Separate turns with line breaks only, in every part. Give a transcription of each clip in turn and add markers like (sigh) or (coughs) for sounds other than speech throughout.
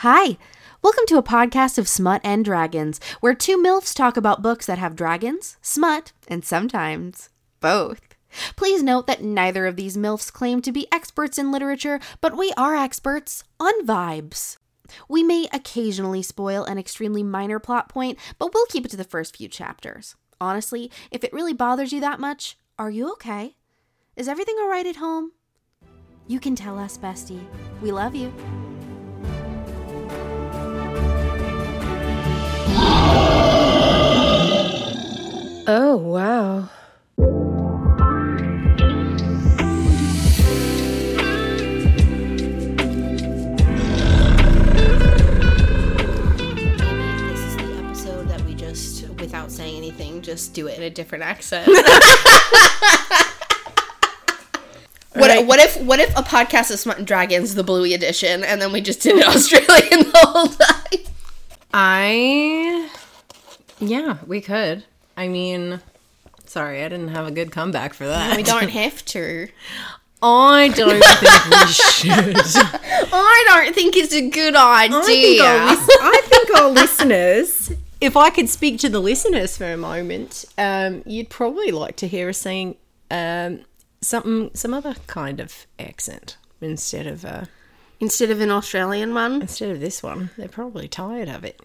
Hi. Welcome to a podcast of Smut and Dragons, where two MILFs talk about books that have dragons, smut, and sometimes both. Please note that neither of these MILFs claim to be experts in literature, but we are experts on vibes. We may occasionally spoil an extremely minor plot point, but we'll keep it to the first few chapters. Honestly, if it really bothers you that much, are you okay? Is everything alright at home? You can tell us, bestie. We love you.
Oh, wow.
This is the episode that we just, without saying anything, just do it in a different accent. (laughs) What,
Right.
what if what if a podcast of Smut and Dragons, the Bluey edition, and then we just did it (laughs) Australian the whole time?
I. Yeah, we could. I mean, sorry, I didn't have a good comeback for that.
We don't have to. (laughs)
I don't think we should. (laughs)
I don't think it's a good idea.
I think, our lis- I think our (laughs) listeners, if I could speak to the listeners for a moment, um, you'd probably like to hear us saying um, something, some other kind of accent instead of uh,
Instead of an Australian one,
instead of this one. They're probably tired of it.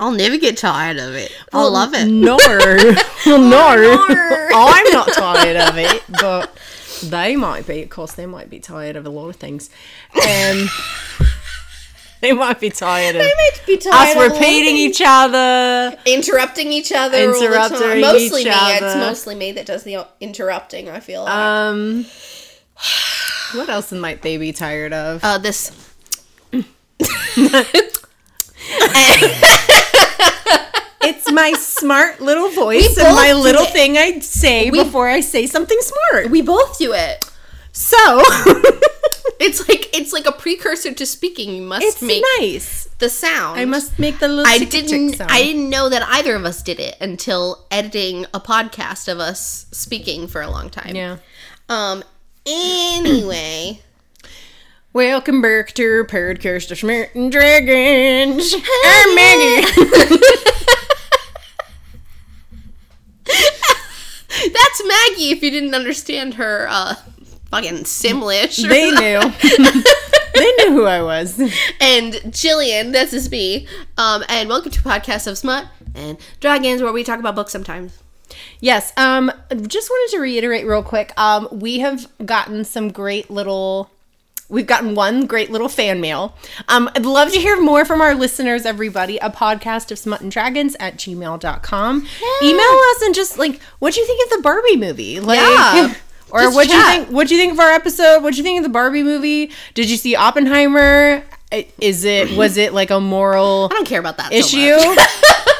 I'll never get tired of it. I love it.
No, (laughs) well, no, (laughs) I'm not tired of it, but they might be. Of course, they might be tired of a lot of things. Um, (laughs) they might be tired of
They might be
us
tired of
repeating each other.
interrupting each other all the
Interrupting.
Mostly
each
me. It's mostly me that does the interrupting. I feel. Like.
Um, what else might they be tired of?
uh, this.
My smart little voice and my little
it.
thing I say before I say something smart.
We both do it.
So (laughs)
It's like it's like a precursor to speaking. You must
it's
make
nice.
the sound.
I must make the little
I didn't.
sound.
I didn't know that either of us did it until editing a podcast of us speaking for a long time.
Yeah.
Um. Anyway, (clears throat)
Welcome back to Podcast of Smart and Dragons. I'm Maggie. (laughs)
that's Maggie. If you didn't understand her, uh, fucking Simlish.
They knew. (laughs) they knew who I was.
and Jillian, this is me. Um, and welcome to podcast of Smut and Dragons, where we talk about books sometimes.
Yes. Um. Just wanted to reiterate real quick. Um. We have gotten some great little. We've gotten one great little fan mail. Um, I'd love to hear more from our listeners, everybody. A podcast of smut and dragons at gmail.com. Email us and just like, what do you think of the Barbie movie? Like,
Yeah. (laughs)
Or what do you think? What do you think of our episode? What do you think of the Barbie movie? Did you see Oppenheimer? Is it was it like a moral
I don't care about that so
issue?
much. (laughs)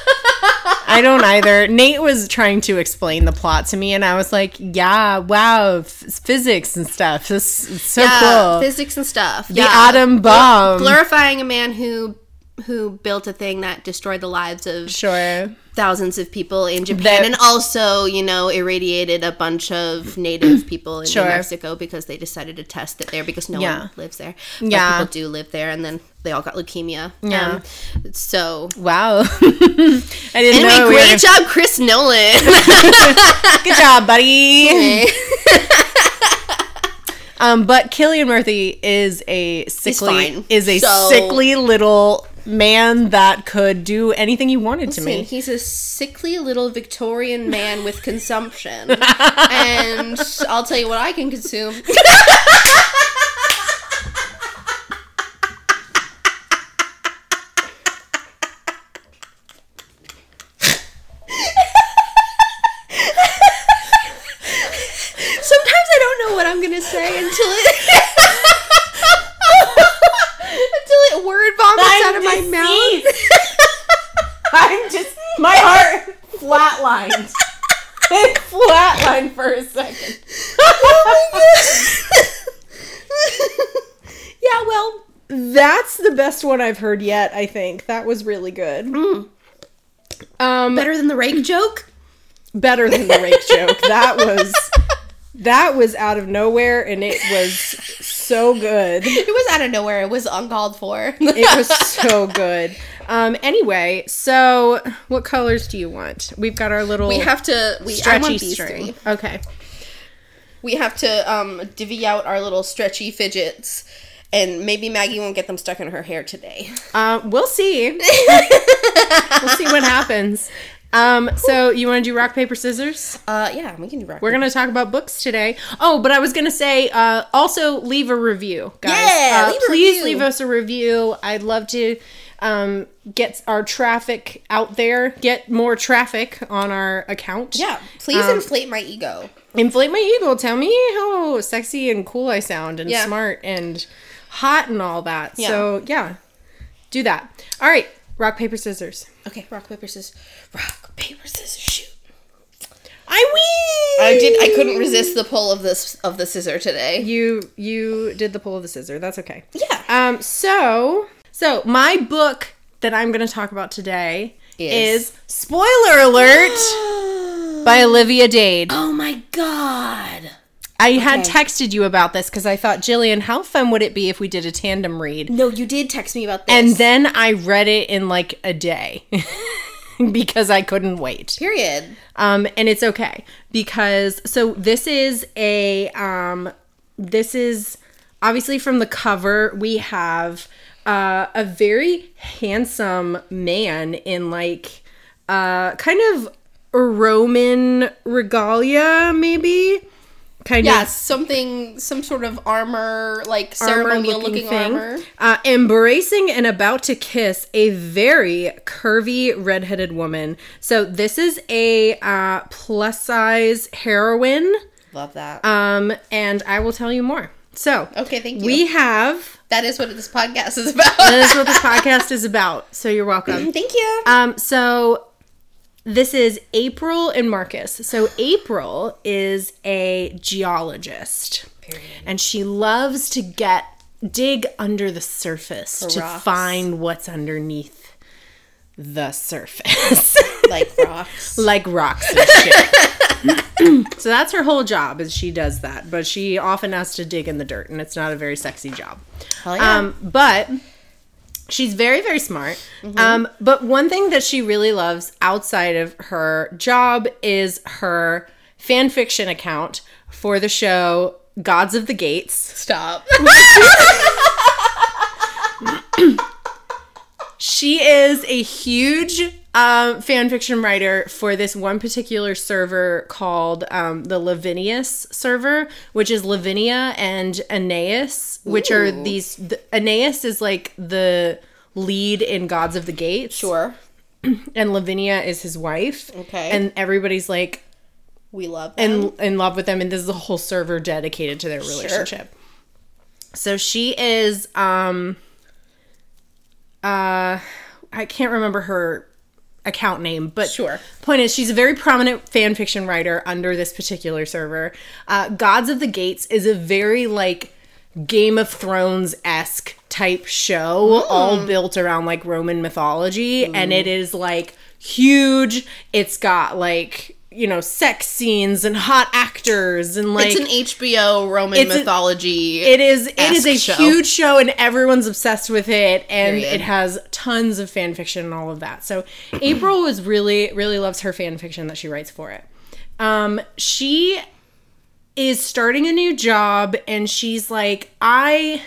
I don't either. Nate was trying to explain the plot to me, and I was like, "Yeah, wow, f- physics and stuff. This is so
Yeah,
cool."
physics and stuff.
the atom bomb.
glorifying a man who who built a thing that destroyed the lives of
sure.
thousands of people in Japan
That-
and also, you know, irradiated a bunch of (clears throat) native people in
Sure.
New Mexico because they decided to test it there because no
Yeah.
one lives there. But
Yeah.
people do live there and then they all got leukemia.
Yeah.
Um, so
Wow. (laughs) I didn't
anyway,
know.
great job, Chris Nolan. (laughs)
Good job, buddy. (laughs) Um, but Cillian Murphy is a sickly is a
So-
sickly little man that could do anything he wanted to me.
He's a sickly little Victorian man with consumption. and I'll tell you what I can consume. Sometimes I don't know what I'm gonna say until it until it word vomits out of my mouth.
I'm just my heart flatlined. It flatlined for a second.
yeah, well,
That's the best one I've heard yet. I think that was really good. Um,
better than the rake joke.
better than the rake joke. That was that was out of nowhere, and it was so good.
It was out of nowhere. It was uncalled for.
It was so good. Um, anyway, so what colors do you want? We've got our little
we have to. We
stretchy string. Okay.
We have to um, divvy out our little stretchy fidgets, and maybe Maggie won't get them stuck in her hair today.
Uh, we'll see. (laughs) we'll see what happens. Um, so you want to do rock paper scissors?
Uh, yeah, we can do rock.
We're gonna talk about books today. Oh, but I was gonna say, uh, also leave a review, guys.
Yeah,
uh,
leave a
please
review.
leave us a review. I'd love to um, get our traffic out there, get more traffic on our account.
Yeah, please
Um,
inflate my ego.
inflate my ego. Tell me how sexy and cool I sound, and
Yeah.
smart and hot and all that.
Yeah.
So yeah, do that. All right, rock paper scissors.
Okay, rock paper scissors. Rock paper scissors shoot.
I win.
I did. I couldn't resist the pull of this of the scissor today.
You you did the pull of the scissor. That's okay.
Yeah.
Um. So so my book that I'm going to talk about today
Is-
is, spoiler alert (gasps) by Olivia Dade.
Oh my god.
I had texted you about this because I thought, Jillian, how fun would it be if we did a tandem read?
No, you did text me about this.
And then I read it in like a day (laughs) because I couldn't wait.
period.
Um, and it's okay because so this is a um, this is obviously from the cover we have uh, a very handsome man in like uh, kind of Roman regalia, maybe kind
Yeah,
of
something, some sort of armor, like ceremonial looking, armor.
Uh, embracing and about to kiss a very curvy redheaded woman. So this is a uh, plus size heroine,
Love that.
um, and I will tell you more. So
Okay, thank you.
we have.
that is what this podcast is about.
That is what this (laughs) podcast is about. So you're welcome.
thank you.
Um, so this is April and Marcus. So April is a geologist. And she loves to get dig under the surface to
rocks.
find what's underneath the surface. (laughs)
like (laughs) rocks.
like rocks and shit. (laughs) so that's her whole job is she does that, but she often has to dig in the dirt and it's not a very sexy job.
Hell yeah.
Um, but she's very, very smart. Um, but one thing that she really loves outside of her job is her fan fiction account for the show Gods of the Gates.
Stop. (laughs) (laughs)
She is a huge um, fan fiction writer for this one particular server called um, the Lavinius server, which is Lavinia and Aeneas, which are these. The, Aeneas is like the lead in Gods of the Gates,
sure. (clears throat)
and Lavinia is his wife.
Okay.
and everybody's like
We love them.
in in love with them, and this is a whole server dedicated to their relationship. Sure. So she is um uh I can't remember her account name, but
Sure.
Point is, she's a very prominent fan fiction writer under this particular server. Uh, Gods of the Gates is a very like Game of Thrones esque type show, all built around like Roman mythology, and it is like huge. It's got like you know sex scenes and hot actors and like
it's an HBO Roman
It's a-
mythology.
it is it is a
show.
huge show and everyone's obsessed with it and
Period.
it has tons of fan fiction and all of that. So April was really really loves her fan fiction that she writes for it. Um she is starting a new job and she's like I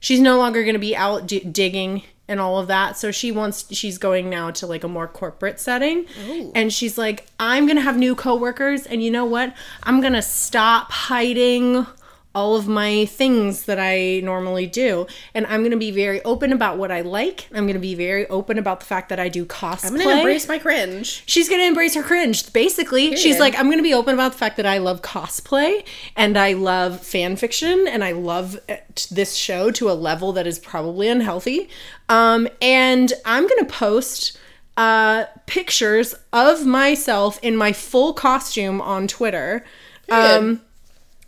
she's no longer going to be out d- digging and all of that. So she wants she's going now to like a more corporate setting. And she's like i'm to have new coworkers and you know what? I'm to stop hiding all of my things that I normally do. And I'm going to be very open about what I like. I'm going to be very open about the fact that I do cosplay.
I'm gonna embrace my cringe.
She's gonna embrace her cringe. Basically, she's like, I'm gonna be open about the fact that I love cosplay and I love fan fiction and I love uh, this show to a level that is probably unhealthy. Um, and I'm gonna post uh, pictures of myself in my full costume on Twitter. Um,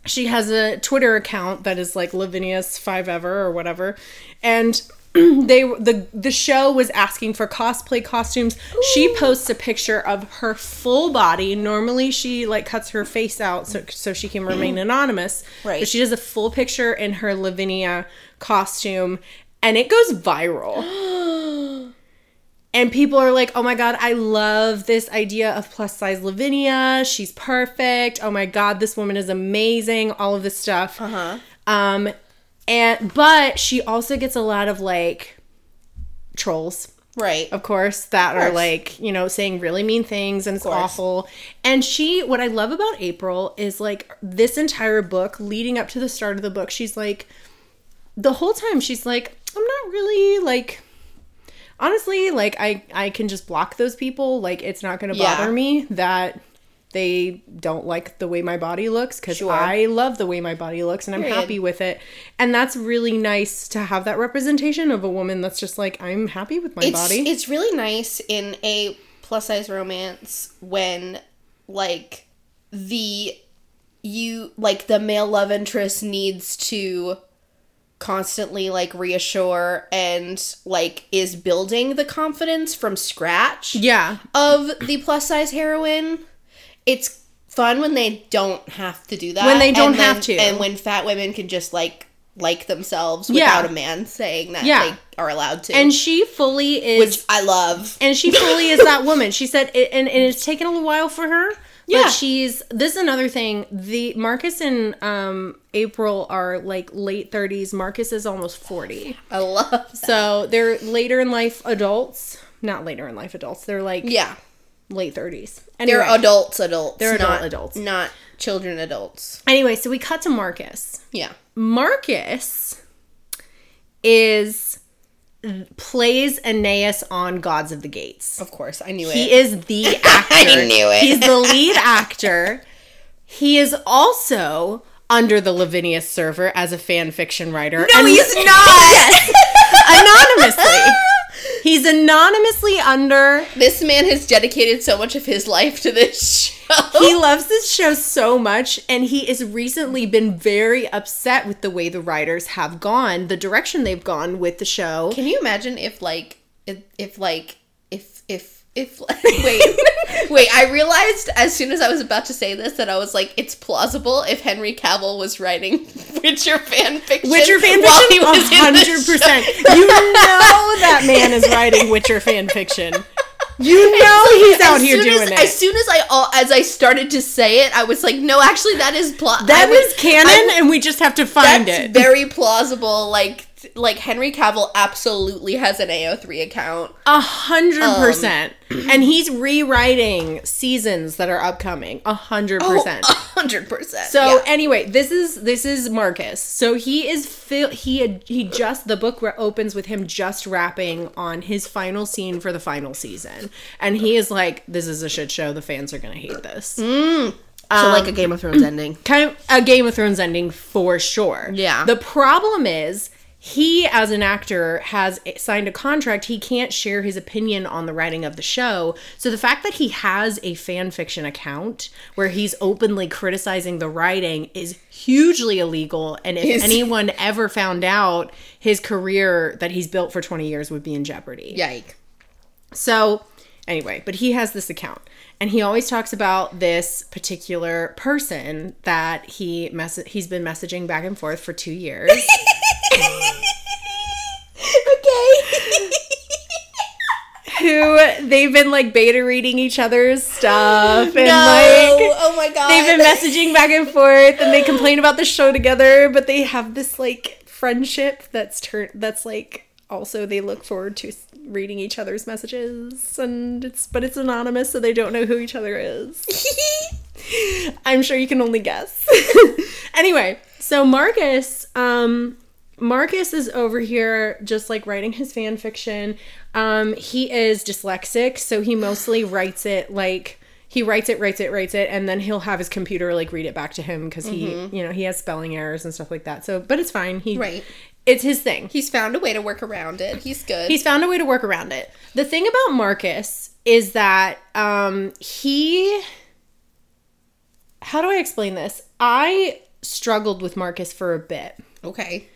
she has a Twitter account that is like Lavinius five ever or whatever, and (clears throat) they the the show was asking for cosplay costumes. She posts a picture of her full body. Normally she like cuts her face out so so she can remain (clears throat) anonymous.
Right.
But she does a full picture in her Lavinia costume and it goes viral. (gasps) (gasps) (gasps) And people are like, oh my God, I love this idea of plus size Lavinia. She's perfect. Oh my God, this woman is amazing. All of this stuff.
Uh-huh.
Um, and but she also gets a lot of like trolls,
Right.
of course, that are
course.
like you know saying really mean things and it's awful. And she, what I love about April is like this entire book leading up to the start of the book, she's like the whole time she's like, I'm not really like. Honestly, like I I can just block those people. Like it's not going to
Yeah.
bother me that they don't like the way my body looks because
Sure.
I love the way my body looks and I'm
Period.
happy with it. And that's really nice to have that representation of a woman that's just like I'm happy with my
it's,
body.
It's really nice in a plus size romance when like the you like the male love interest needs to constantly like reassure and like is building the confidence from scratch
yeah.
of the plus size heroine. It's fun when they don't have to do that.
When they don't
then-
have to.
And when fat women can just like like themselves
Yeah.
without a man saying that
Yeah.
they are allowed to.
And she fully is
which I love.
and she fully is that woman. She said, it, and, and it's taken a little while for her.
Yeah.
But she's this is another thing. The Marcus and um, April are like late thirties. Marcus is almost forty,
I love that.
so they're later in life adults. Not later in life adults. They're like
Yeah.
late thirties.
They're adults, adults.
They're
not,
adults.
Not children adults.
anyway, so we cut to Marcus.
Yeah.
Marcus is plays Aeneas on Gods of the Gates.
Of course. I knew it.
He is the (laughs) actor.
I knew it.
He's the lead actor. He is also under the Lavinia server as a fan fiction writer.
no,
and-
he's (laughs) not.
Yes, anonymously. (laughs) He's anonymously under.
This man has dedicated so much of his life to this show.
He loves this show so much, and he has recently been very upset with the way the writers have gone, the direction they've gone with the show.
Can you imagine if like if, if like if if if (laughs) wait wait I realized as soon as I was about to say this that I was like it's plausible if Henry Cavill was writing (laughs) Witcher fan fiction
Witcher fan fiction,
he was in
hundred
the
percent.
show.
You know that man is writing Witcher fan fiction. You know he's out here doing
as,
it.
As soon as I all as I started to say it, I was like, no, actually, that is plot.
That
was-
is canon,
I-
and we just have to find
that's
it.
very plausible. Like, like Henry Cavill absolutely has an AO3 account.
A hundred
Um,
percent. (clears throat) And he's rewriting seasons that are upcoming. A hundred percent.
A hundred percent.
So
yeah.
anyway, this is this is Marcus. So he is fil- he had he just the book re- opens with him just wrapping on his final scene for the final season, and he is like, "This is a shit show. The fans are gonna hate this."
so
um,
like a Game of Thrones (clears throat) ending.
kind of a Game of Thrones ending for sure.
Yeah.
The problem is he as an actor has signed a contract. He can't share his opinion on the writing of the show. So the fact that he has a fan fiction account where he's openly criticizing the writing is hugely illegal. And if anyone ever found out his career that he's built for 20 years would be in jeopardy.
Yike.
so, anyway, but he has this account. And he always talks about this particular person that he mess- he's been messaging back and forth for 2 years. (laughs)
okay.
who they've been like beta reading each other's stuff and
no.
like
oh my god.
they've been messaging back and forth and they complain about the show together, but they have this like friendship that's turned that's like also they look forward to reading each other's messages and it's but it's anonymous so they don't know who each other is. (laughs) I'm sure you can only guess. (laughs) anyway, so Marcus, um, Marcus is over here just like writing his fan fiction. Um, he is dyslexic, so he mostly writes it like he writes it, writes it, writes it, and then he'll have his computer like read it back to him because he, you know, he has spelling errors and stuff like that. So, but it's fine. He,
Right.
It's his thing.
He's found a way to work around it. He's good.
He's found a way to work around it. The thing about Marcus is that um, he. How do I explain this? I struggled with Marcus for a bit.
okay.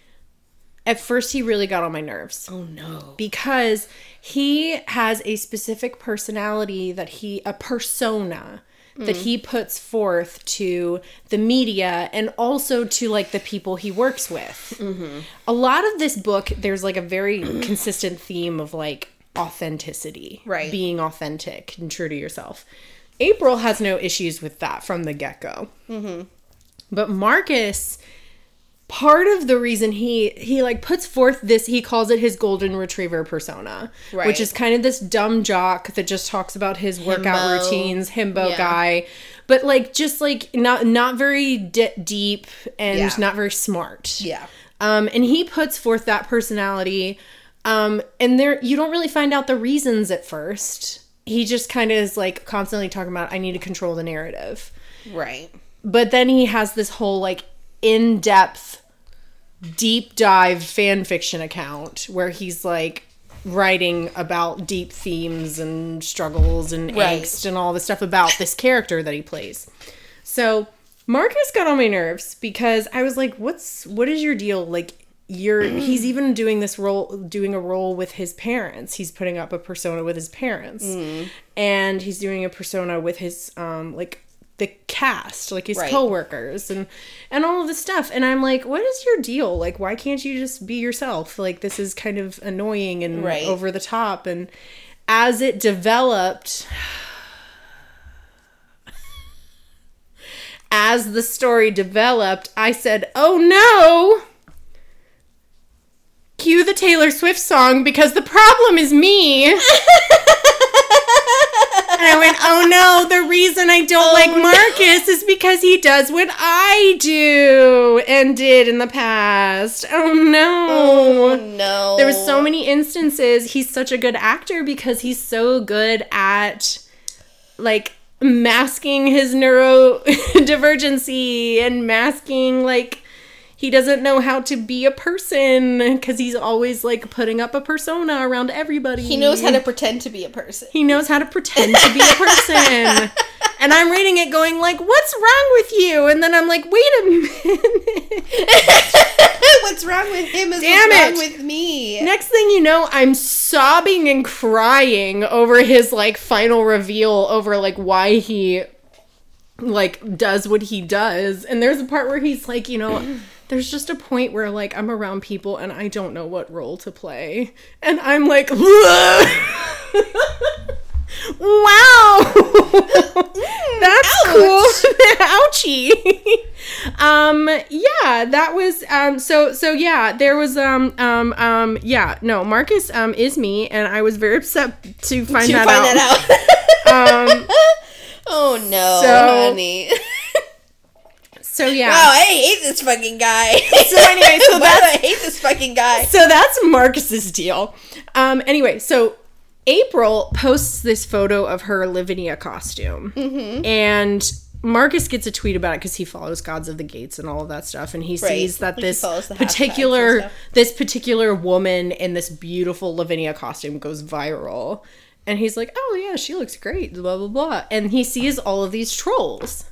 At first he really got on my nerves
Oh no.
because he has a specific personality that he a persona that he puts forth to the media and also to like the people he works with. Mm-hmm. A lot of this book there's like a very (clears throat) consistent theme of like authenticity,
Right.
Being authentic and true to yourself. April has no issues with that from the get go. Mm-hmm. But Marcus, part of the reason he he like puts forth this, he calls it his golden retriever persona,
Right.
which is kind of this dumb jock that just talks about his workout
Himbo.
routines, himbo
Yeah.
guy, but like just like not not very de- deep and
Yeah.
not very smart.
Yeah.
Um, and he puts forth that personality. Um, and there you don't really find out the reasons at first. He just kind of is like constantly talking about I need to control the narrative
Right.
but then he has this whole like in-depth deep dive fan fiction account where he's like writing about deep themes and struggles and
Right.
angst and all the stuff about this character that he plays. So marcus got on my nerves because i was like what's what is your deal? Like you're (clears throat) he's even doing this role doing a role with his parents. He's putting up a persona with his parents. And he's doing a persona with his um like the cast like his
Right.
coworkers and and all of this stuff. And i'm like what is your deal? Like why can't you just be yourself? Like this is kind of annoying and
Right.
over the top. And as it developed (sighs) as the story developed i said oh no! Cue the taylor swift song because the problem is me (laughs) I went, oh no, the reason I don't oh, like Marcus is because he does what I do and did in the past. Oh no.
Oh no.
There was so many instances. He's such a good actor because he's so good at like masking his neurodivergency (laughs) and masking like he doesn't know how to be a person because he's always like putting up a persona around everybody.
He knows how to pretend to be a person.
He knows how to pretend to be a person. (laughs) and I'm reading it going like, "What's wrong with you?" And then I'm like, "Wait a minute." (laughs)
what's wrong with him is
Damn
what's
it.
wrong with me.
Next thing you know, I'm sobbing and crying over his like final reveal over like why he like does what he does. And there's a part where he's like, you know, there's just a point where like I'm around people and I don't know what role to play. And I'm like, (laughs) wow. That's cool. (laughs) Ouchie. um yeah, that was um so so yeah, there was um um um yeah, no, Marcus um is me and I was very upset to find
to
that
find
out.
that out. (laughs)
um
oh no,
So-
honey.
So yeah.
Wow, I hate this fucking guy.
So anyway, so (laughs) that's-
I hate this fucking guy?
so that's Marcus's deal. Um, anyway, so April posts this photo of her Lavinia costume,
Mm-hmm.
and Marcus gets a tweet about it because he follows Gods of the Gates and all of that stuff, and he sees that
Like,
this
follows the hashtags and
particular this particular woman in this beautiful Lavinia costume goes viral, and he's like, "Oh yeah, she looks great," blah blah blah, and he sees all of these trolls,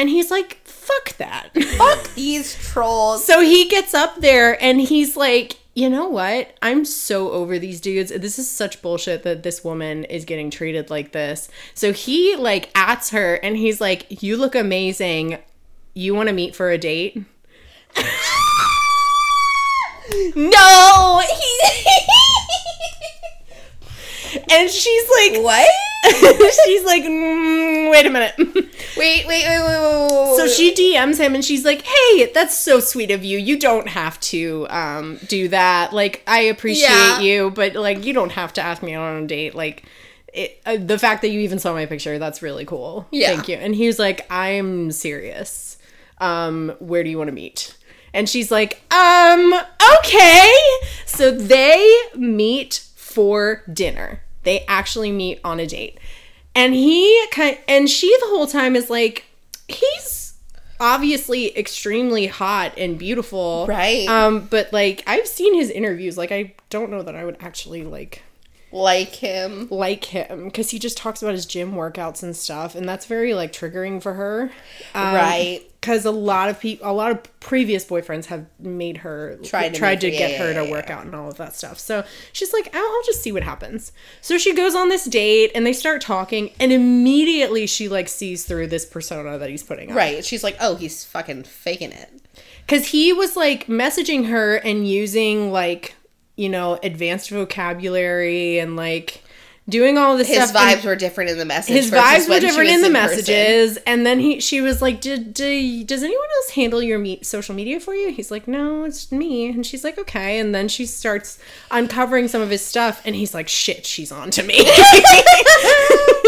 and he's like, "Fuck that."
Fuck (laughs) these trolls.
So he gets up there and he's like, you know what? I'm so over these dudes. This is such bullshit that this woman is getting treated like this. So he like ats her and he's like, you look amazing. You want to meet for a date? (laughs) (laughs)
No, he.
And she's like,
what? (laughs)
she's like, mm, wait a minute. (laughs)
Wait, wait, wait, wait, wait, wait.
So she DMs him and she's like, "Hey, that's so sweet of you. You don't have to um do that. Like I appreciate
Yeah.
you, but like you don't have to ask me on a date. Like it, uh, the fact that you even saw my picture, that's really cool.
Yeah.
Thank you." And he was like, "I'm serious. Um where do you want to meet?" And she's like, "Um, okay." So they meet for dinner. They actually meet on a date. And he kind and she the whole time is like he's obviously extremely hot and beautiful.
Right.
Um but like I've seen his interviews like I don't know that I would actually like
like him.
like him because he just talks about his gym workouts and stuff and that's very like triggering for her
Right.
Because a lot of people a lot of previous boyfriends have made her
Tried to
tried to
her-
get
yeah,
her
yeah,
to
yeah,
work out and all of that stuff so she's like I'll, I'll just see what happens so she goes on this date and they start talking and immediately she like sees through this persona that he's putting on
Right. She's like, oh, he's fucking faking it.
because he was like messaging her and using like you know advanced vocabulary and like doing all this
His
stuff His
vibes were different in the message.
his vibes were different in the
person.
messages and then he she was like did, did does anyone else handle your me- social media for you he's like no it's me and she's like okay and then she starts uncovering some of his stuff and he's like shit she's on to me (laughs) (laughs)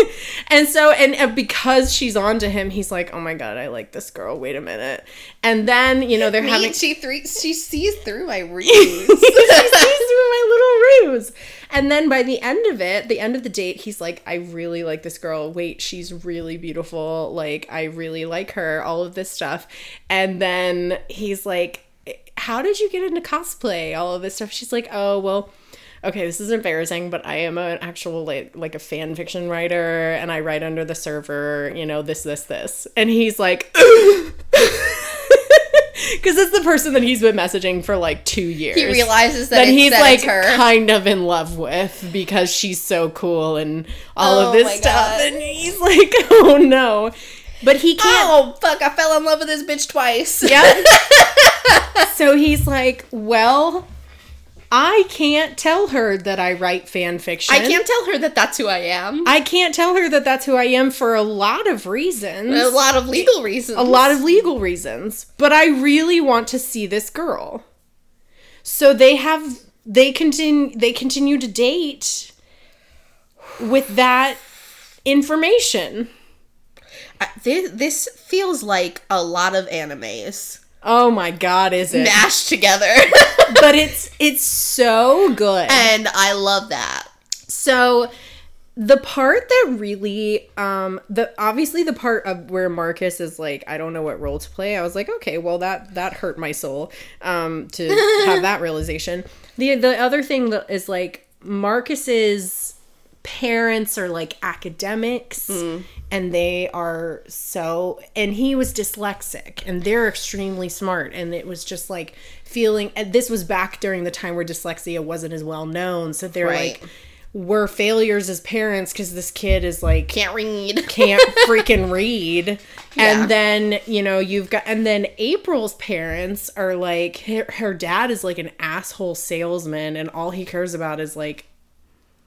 and so and, and because she's on to him he's like oh my god i like this girl wait a minute and then you know they're
Me,
having
she three, she sees through my (laughs) ruse.
she sees through my little ruse. And then by the end of it, the end of the date, he's like, I really like this girl. Wait, she's really beautiful. Like, I really like her, all of this stuff. And then he's like, How did you get into cosplay? All of this stuff. She's like, Oh, well, okay, this is embarrassing, but I am an actual like like a fan fiction writer and I write under the server, you know, this, this, this. And he's like (laughs) Because it's the person that he's been messaging for like two years.
he realizes that,
that he's like
her.
kind of in love with because she's so cool and all
Oh
of this stuff.
God.
And he's like, (laughs) oh no. But he can't.
Oh fuck! I fell in love with this bitch twice.
Yep. (laughs) so he's like, well, I can't tell her that I write fan fiction.
I can't tell her that that's who I am.
I can't tell her that that's who I am for a lot of reasons.
a lot of legal reasons.
a lot of legal reasons but i really want to see this girl so they have they continue they continue to date with that information
Uh, this, this feels like a lot of animes
oh my god is it
mashed together, (laughs)
but it's it's so good
and I love that.
So the part that really um the obviously the part of where Marcus is like I don't know what role to play. I was like, okay, well that that hurt my soul um to have (laughs) that realization. The the other thing that is like Marcus's parents are like academics and they are so and he was dyslexic and they're extremely smart and it was just like feeling and this was back during the time where dyslexia wasn't as well known so they're
Right.
like we're failures as parents because this kid is like
Can't read. (laughs)
can't freaking read.
Yeah.
And then, you know, you've got, and then April's parents are like, her, her dad is like an asshole salesman, and all he cares about is like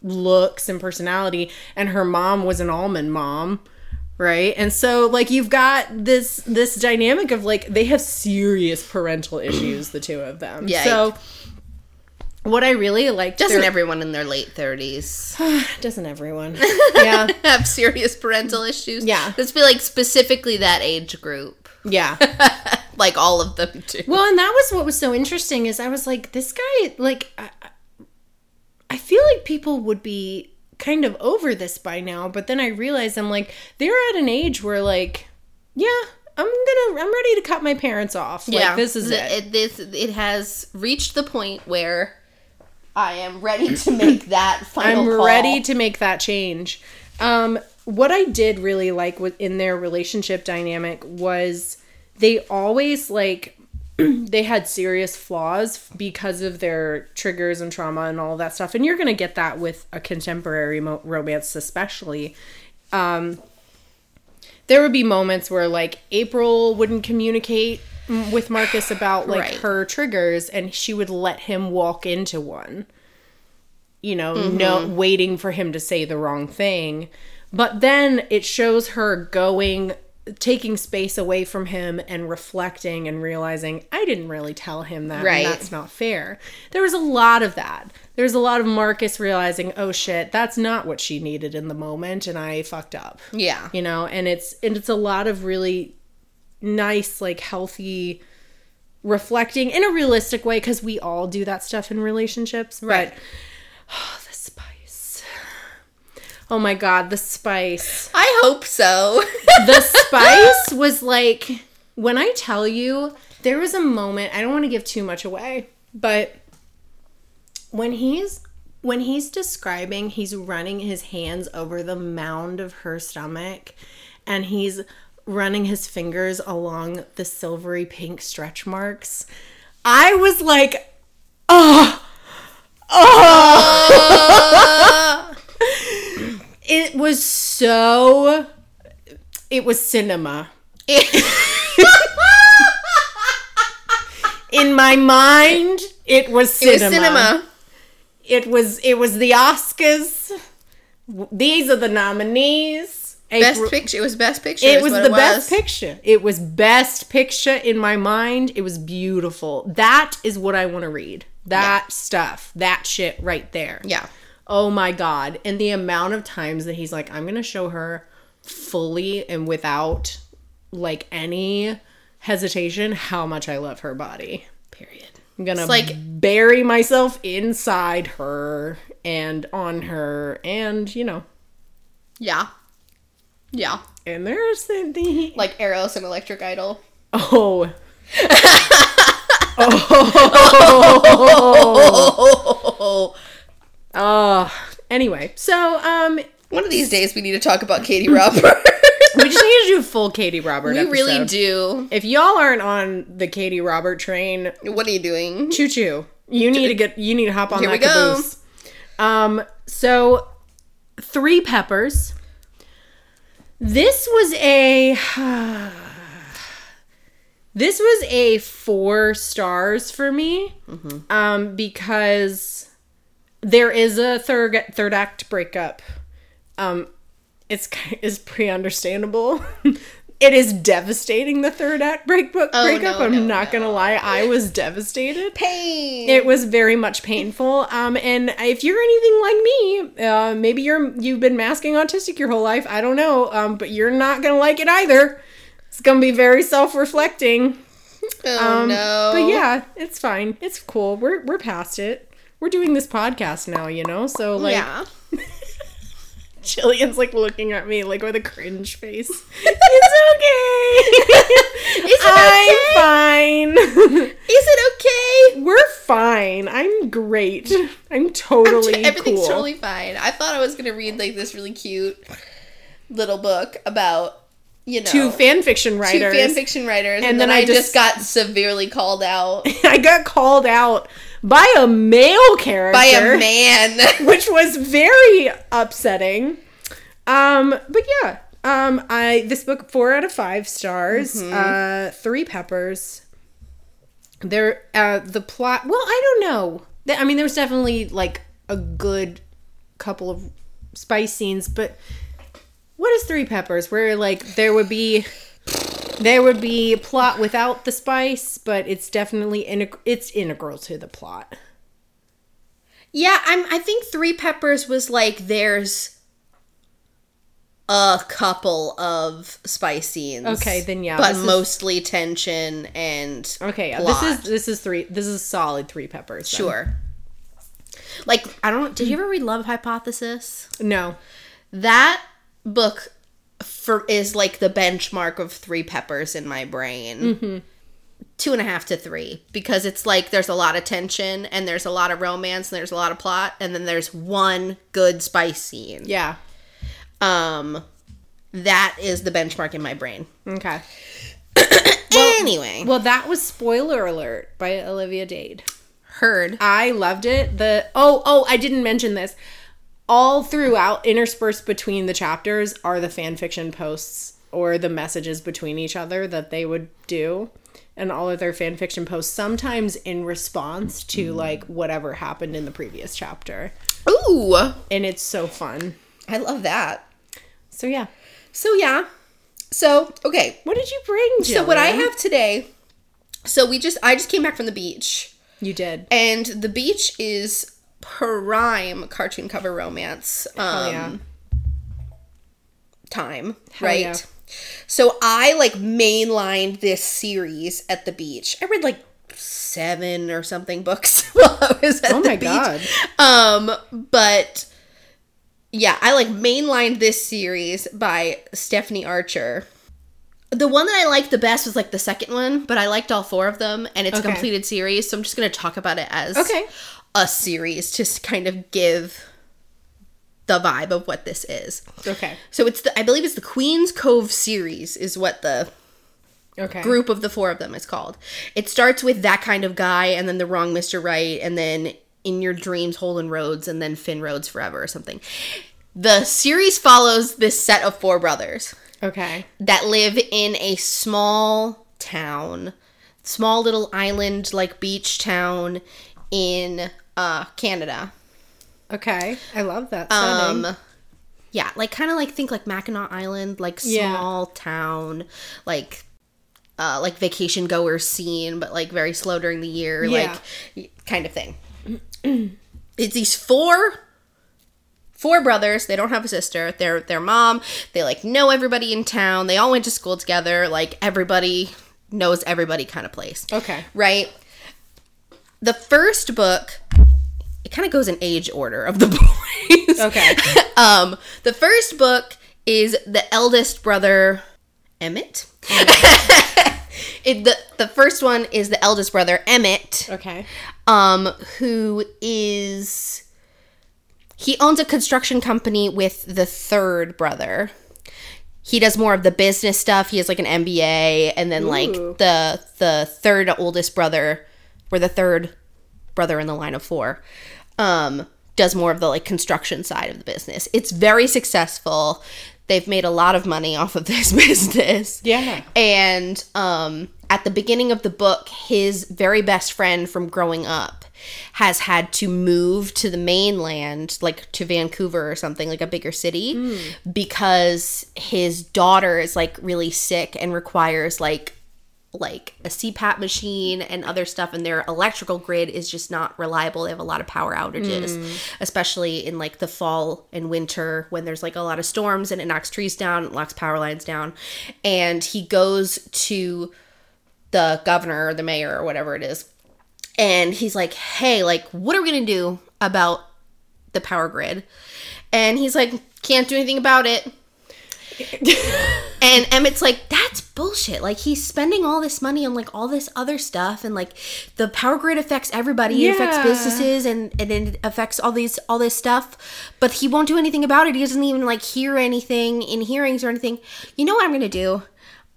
looks and personality. And her mom was an almond mom. Right. And so like you've got this this dynamic of like they have serious parental issues, the two of them.
yeah
So what I really like
Doesn't everyone in their late thirties (sighs)
doesn't everyone. (laughs) Yeah. (laughs)
have serious parental issues?
Yeah.
let's be like specifically that age group.
Yeah. (laughs)
Like all of them do.
Well, and that was what was so interesting is I was like, this guy, like, I, I feel like people would be kind of over this by now, but then I realized I'm like, they're at an age where, like, yeah, I'm gonna, I'm ready to cut my parents off. Like, this is
The-
it.
This it has reached the point where I am ready to make (laughs) that final.
I'm
call.
ready to make that change. Um, what I did really like within their relationship dynamic was they always like (clears throat) they had serious flaws because of their triggers and trauma and all that stuff. And you're gonna get that with a contemporary mo- romance, especially. Um, there would be moments where like April wouldn't communicate mm, with Marcus about like
Right.
her triggers, and she would let him walk into one you know, no waiting for him to say the wrong thing. But then it shows her going taking space away from him and reflecting and realizing I didn't really tell him that
Right.
and that's not fair. There was a lot of that. There's a lot of Marcus realizing, "Oh shit, that's not what she needed in the moment and I fucked up."
Yeah.
You know, and it's and it's a lot of really nice like healthy reflecting in a realistic way cuz we all do that stuff in relationships.
Right.
But. Oh my god, the spice.
I hope so.
The (laughs) spice was like when I tell you there was a moment, I don't want to give too much away, but when he's when he's describing, he's running his hands over the mound of her stomach and he's running his fingers along the silvery pink stretch marks. I was like, oh, oh. It was so, it was cinema. (laughs) In my mind, it was
It was
cinema.
cinema.
It was it was the Oscars. These are the nominees.
Best picture. It was best picture.
It was the best
was.
picture. It was best picture in my mind. It was beautiful. That is what I want to read. That stuff. That shit right there.
Yeah.
Oh my god. And the amount of times that he's like, I'm gonna show her fully and without like any hesitation how much I love her body.
Period.
I'm gonna
It's like-
bury myself inside her and on her and you know
Yeah. Yeah.
and there's the, the
Like Eros and Electric Idol.
oh (laughs)
Oh. (laughs) (laughs)
oh anyway so um
One of these days we need to talk about Katee Robert. (laughs)
we just need to do a full Katee Robert
we really do.
if y'all aren't on the Katee Robert train
What are you doing?
choo choo you need to get you need to hop on
Here
that
we go.
caboose um so three peppers this was a (sighs) this was a four stars for me
Mm-hmm.
um because there is a third third act breakup um it's is pretty understandable (laughs) it is devastating the third act break book
Oh,
breakup
no,
i'm
no,
not gonna lie i was devastated
Pain.
it was very much painful. Um, and if you're anything like me, uh, maybe you're you've been masking autistic your whole life. I don't know. Um, but you're not gonna like it either. It's gonna be very self-reflecting.
oh
Um,
no.
But yeah, it's fine. It's cool. We're we're past it. We're doing this podcast now, you know. So like,
yeah. (laughs)
Jillian's like looking at me like with a cringe face. (laughs) it's okay. (laughs)
Is it
I'm fine.
Is it okay?
We're fine. I'm great. I'm totally
Everything's
cool.
totally fine. I thought I was gonna read like this really cute little book about you know
Two fan fiction writers, two
fan fiction writers, and,
And
then,
then
I,
I
just,
just-
got severely called out
I got called out by a male character,
by a man. (laughs)
which was very upsetting. Um, but yeah, um, I this book four out of five stars. Uh, three peppers. There, uh, the plot. Well, I don't know. I mean, there was definitely like a good couple of spice scenes, but what is three peppers? Where like there would be there would be plot without the spice, but it's definitely integ- it's integral to the plot.
yeah, I'm. I think Three Peppers was like there's a couple of spice scenes.
Okay, then yeah,
but
this is-
mostly tension and
Okay, yeah,
plot.
this is this is three. This is solid three peppers. then.
sure. Like I don't. Did you ever read Love Hypothesis?
No.
That book for is like the benchmark of three peppers in my brain.
Mm-hmm.
Two and a half to three because it's like there's a lot of tension and there's a lot of romance and there's a lot of plot and then there's one good spice scene.
Yeah.
Um, that is the benchmark in my brain.
Okay. (coughs)
well, anyway,
Well, that was spoiler alert by Olivia Dade.
heard.
I loved it. The oh oh I didn't mention this. All throughout, interspersed between the chapters, are the fan fiction posts or the messages between each other that they would do, and all of their fan fiction posts. Sometimes in response to mm. like whatever happened in the previous chapter,
Ooh,
and it's so fun.
I love that.
So yeah,
So yeah. So okay.
what did you bring?
So what I have today. So we just I just came back from the beach.
you did.
And the beach is prime cartoon cover romance um
yeah.
time,
Hell
right?
yeah.
So I like mainlined this series at the beach. I read like seven or something books (laughs) while I was at
Oh
the
my
beach.
God.
Um, but yeah, I like mainlined this series by Stephanie Archer. The one that I liked the best was like the second one, but I liked all four of them, and it's
Okay.
a completed series, so I'm just gonna talk about it as
Okay.
A series to kind of give the vibe of what this is.
Okay.
So it's the I believe it's the Queen's Cove series is what the
Okay.
group of the four of them is called. It starts with that kind of guy, and then the wrong Mr. Right, and then in your dreams, Holden Rhodes, and then Finn Rhodes forever or something. The series follows this set of four brothers
Okay.
that live in a small town, small little island like beach town in uh, Canada.
Okay. I love that setting.
Um, yeah, like kind of like think like Mackinac Island, like
Yeah.
small town, like uh, like vacation goer scene, but like very slow during the year,
Yeah.
like kind of thing. (clears throat) it's these four four brothers. They don't have a sister. They're their mom. They like know everybody in town. They all went to school together. Like everybody knows everybody kind of place
okay.
right? The first book, it kind of goes in age order of the (laughs) boys.
Okay. (laughs)
um, the first book is the eldest brother, Emmett. (laughs) it, the the first one is the eldest brother, Emmett,
Okay.
um, who is he owns a construction company with the third brother. He does more of the business stuff. He has like an MBA, and then like the the third oldest brother, or the third brother in the line of four, um, does more of the like construction side of the business. It's very successful. They've made a lot of money off of (laughs) this business.
Yeah.
And um, at the beginning of the book, his very best friend from growing up has had to move to the mainland, like to Vancouver or something, like a bigger city, because his daughter is like really sick and requires like like a CPAP machine and other stuff and their electrical grid is just not reliable. They have a lot of power outages, mm. especially in like the fall and winter when there's like a lot of storms and it knocks trees down, it knocks power lines down. And he goes to the governor or the mayor or whatever it is. And he's like, "Hey, like what are we to do about the power grid?" And he's like, "Can't do anything about it." (laughs) And Emmett's like, that's bullshit. Like he's spending all this money on like all this other stuff, and like the power grid affects everybody. It affects businesses, and and it affects all these all this stuff. But he won't do anything about it. He doesn't even like hear anything in hearings or anything. You know what I'm gonna do?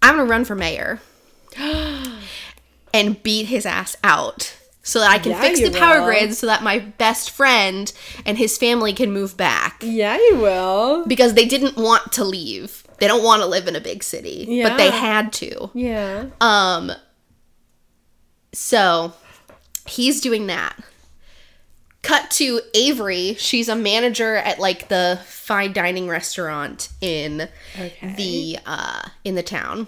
I'm gonna run for mayor (gasps) and beat his ass out. So that I can
Yeah,
fix the power
will.
grid so that my best friend and his family can move back
Yeah, you will.
because they didn't want to leave. They don't want to live in a big city, but they had to.
Yeah.
Um so he's doing that. Cut to Avery, she's a manager at like the fine dining restaurant in
Okay.
the uh in the town.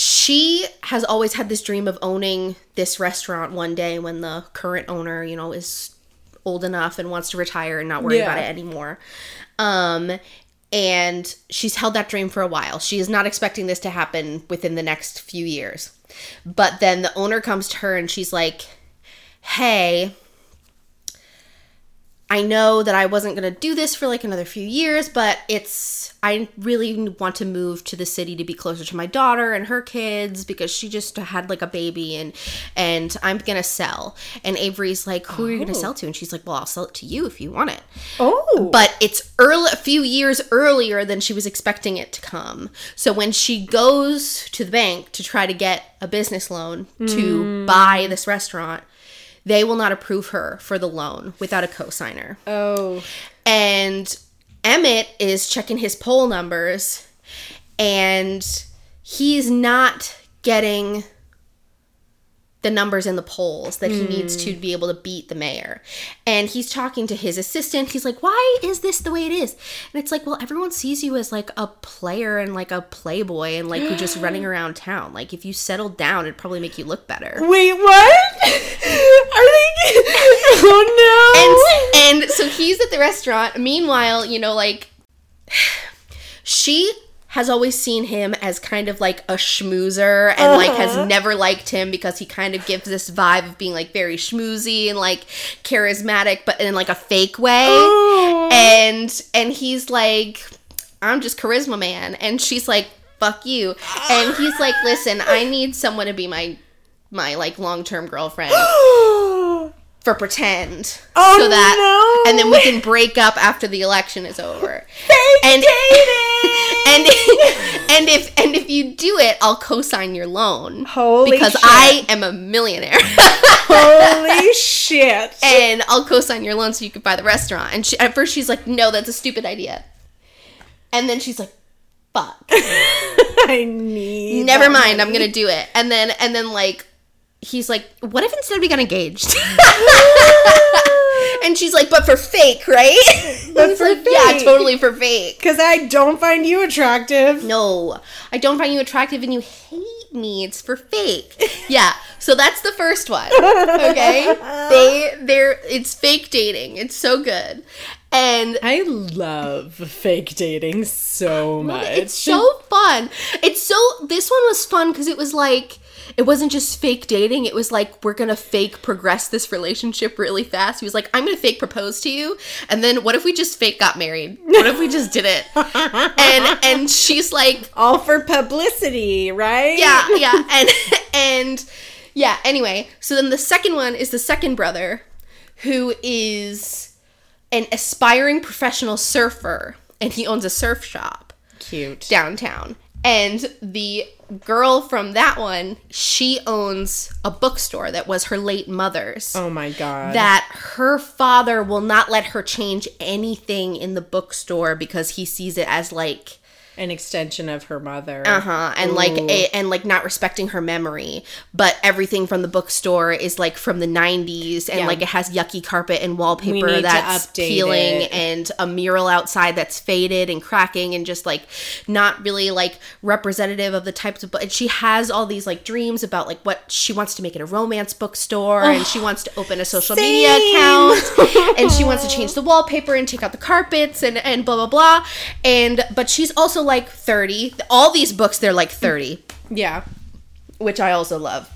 She has always had this dream of owning this restaurant one day when the current owner, you know, is old enough and wants to retire and not worry about it anymore. Um and she's held that dream for a while. She is not expecting this to happen within the next few years. But then the owner comes to her and she's like, "Hey, I know that I wasn't going to do this for like another few years, but it's I really want to move to the city to be closer to my daughter and her kids because she just had like a baby and and I'm going to sell." And Avery's like, "Who are you going to
Oh.
sell to?" And she's like, "Well, I'll sell it to you if you want it."
Oh.
but it's early a few years earlier than she was expecting it to come so when she goes to the bank to try to get a business loan to mm. buy this restaurant they will not approve her for the loan without a cosigner
oh.
and emmett is checking his poll numbers and he's not getting the numbers in the polls that he needs to hmm. be able to beat the mayor. And he's talking to his assistant. He's like, "Why is this the way it is?" And it's like, "Well, everyone sees you as like a player and like a playboy and like you're just (gasps) running around town. Like if you settled down, it'd probably make you look better."
Wait, what? (laughs) Are they? (laughs) Oh no.
and and so he's at the restaurant. Meanwhile, you know, like (sighs) she has always seen him as kind of like a schmoozer and like has uh-huh. never liked him because he kind of gives this vibe of being like very schmoozy and like charismatic but in like a fake way
Oh.
and and he's like i'm just charisma man and she's like fuck you and he's like listen i need someone to be my my like long-term girlfriend (gasps) for pretend.
Oh,
so that
no.
and then we can break up after the election is over. (laughs)
Fake
and
dating. (laughs)
and and if and if you do it, I'll co-sign your loan.
Holy
because
shit.
I am a millionaire. (laughs)
Holy shit.
and I'll co-sign your loan so you can buy the restaurant. And she, at first she's like, "No, that's a stupid idea." And then she's like, "Fuck." (laughs)
I need.
Never mind, I'm gonna do it. And then and then like he's like, What if instead we got engaged? And she's like, But for fake, right? (laughs)
But for
like, (laughs) Yeah, totally for fake.
Because I don't find you attractive.
No, I don't find you attractive and you hate me. It's for fake. Yeah, so that's the first one. (laughs) Okay? They they're it's fake dating. It's so good. And
I love fake dating so much.
It's so fun. It's so this one was fun because it was like it wasn't just fake dating. It was like we're gonna fake progress this relationship really fast. He was like, I'm gonna fake propose to you, and then what if we just fake got married? What if we just did it? (laughs) and and she's like,
all for publicity, right?
yeah, yeah, and and yeah. Anyway, so then the second one is the second brother, who is an aspiring professional surfer, and he owns a surf shop
Cute.
downtown. And the girl from that one, she owns a bookstore that was her late mother's.
Oh my god.
That her father will not let her change anything in the bookstore because he sees it as like
An extension of her mother.
uh-huh and like a, and like not respecting her memory but everything from the bookstore is like from the 90s and
Yeah.
like it has yucky carpet and wallpaper that's peeling
it.
and a mural outside that's faded and cracking and just like not really like representative of the types of and she has all these like dreams about like what she wants to make it a romance bookstore and she wants to open a social media account and she wants to (laughs) change the wallpaper and take out the carpets and and blah blah blah and but she's also like 30 all these books they're like 30
Yeah.
which i also love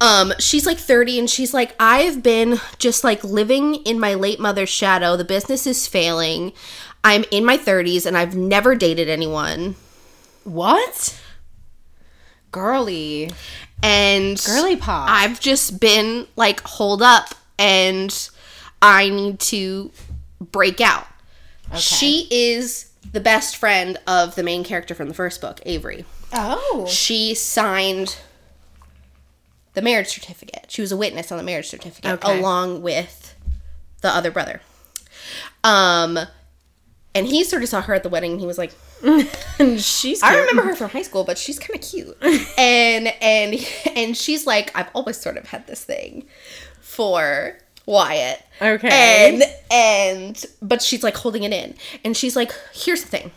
um she's like 30 and she's like i've been just like living in my late mother's shadow the business is failing i'm in my 30s and i've never dated anyone
What? Girly.
and
Girly pop.
I've just been like holed up and I need to break out. She is the best friend of the main character from the first book, Avery.
Oh.
She signed the marriage certificate. She was a witness on the marriage certificate
Okay.
along with the other brother. Um and he sort of saw her at the wedding and he was like, (laughs)
She's
I remember her from high school, but she's kind of cute. (laughs) and and and she's like, I've always sort of had this thing for Wyatt.
Okay.
And and but she's like holding it in. And she's like, here's the thing.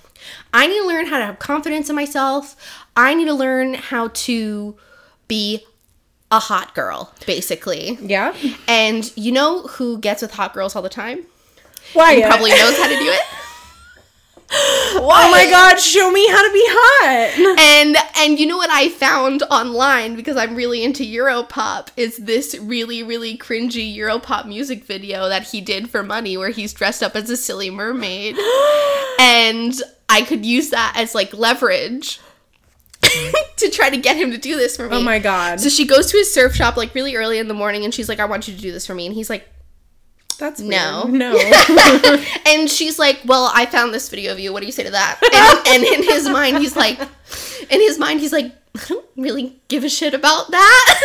I need to learn how to have confidence in myself. I need to learn how to be a hot girl, basically.
Yeah.
And you know who gets with hot girls all the time?
Why?
Who probably knows how to do it? (laughs)
Oh my god, show me how to be hot.
and and you know what I found online because I'm really into Europop is this really really cringy Europop music video that he did for money where he's dressed up as a silly mermaid (gasps) and I could use that as like leverage (laughs) to try to get him to do this for me.
Oh my god.
So she goes to his surf shop like really early in the morning and she's like I want you to do this for me and he's like
That's
No.
weird. (laughs) No.
and she's like, "Well, I found this video of you. What do you say to that?" And, and in his mind, he's like, in his mind, he's like, "I don't really give a shit about that.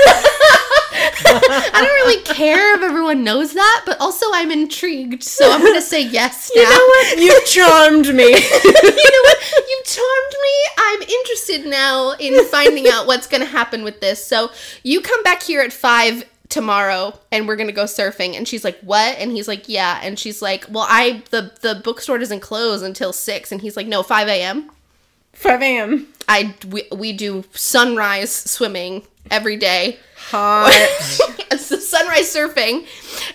(laughs) I don't really care if everyone knows that, but also I'm intrigued, so I'm gonna say yes now."
you know what? You charmed me. (laughs)
you know what? You charmed me. I'm interested now in finding out what's going to happen with this. So you come back here at five tomorrow, and we're going to go surfing. And she's like, "What?" And he's like, "Yeah." And she's like, "Well, I the the bookstore doesn't close until six. And he's like, "No, five a.m.
5 a.m.
I we, we do sunrise swimming every day."
Hot. (laughs)
it's the sunrise surfing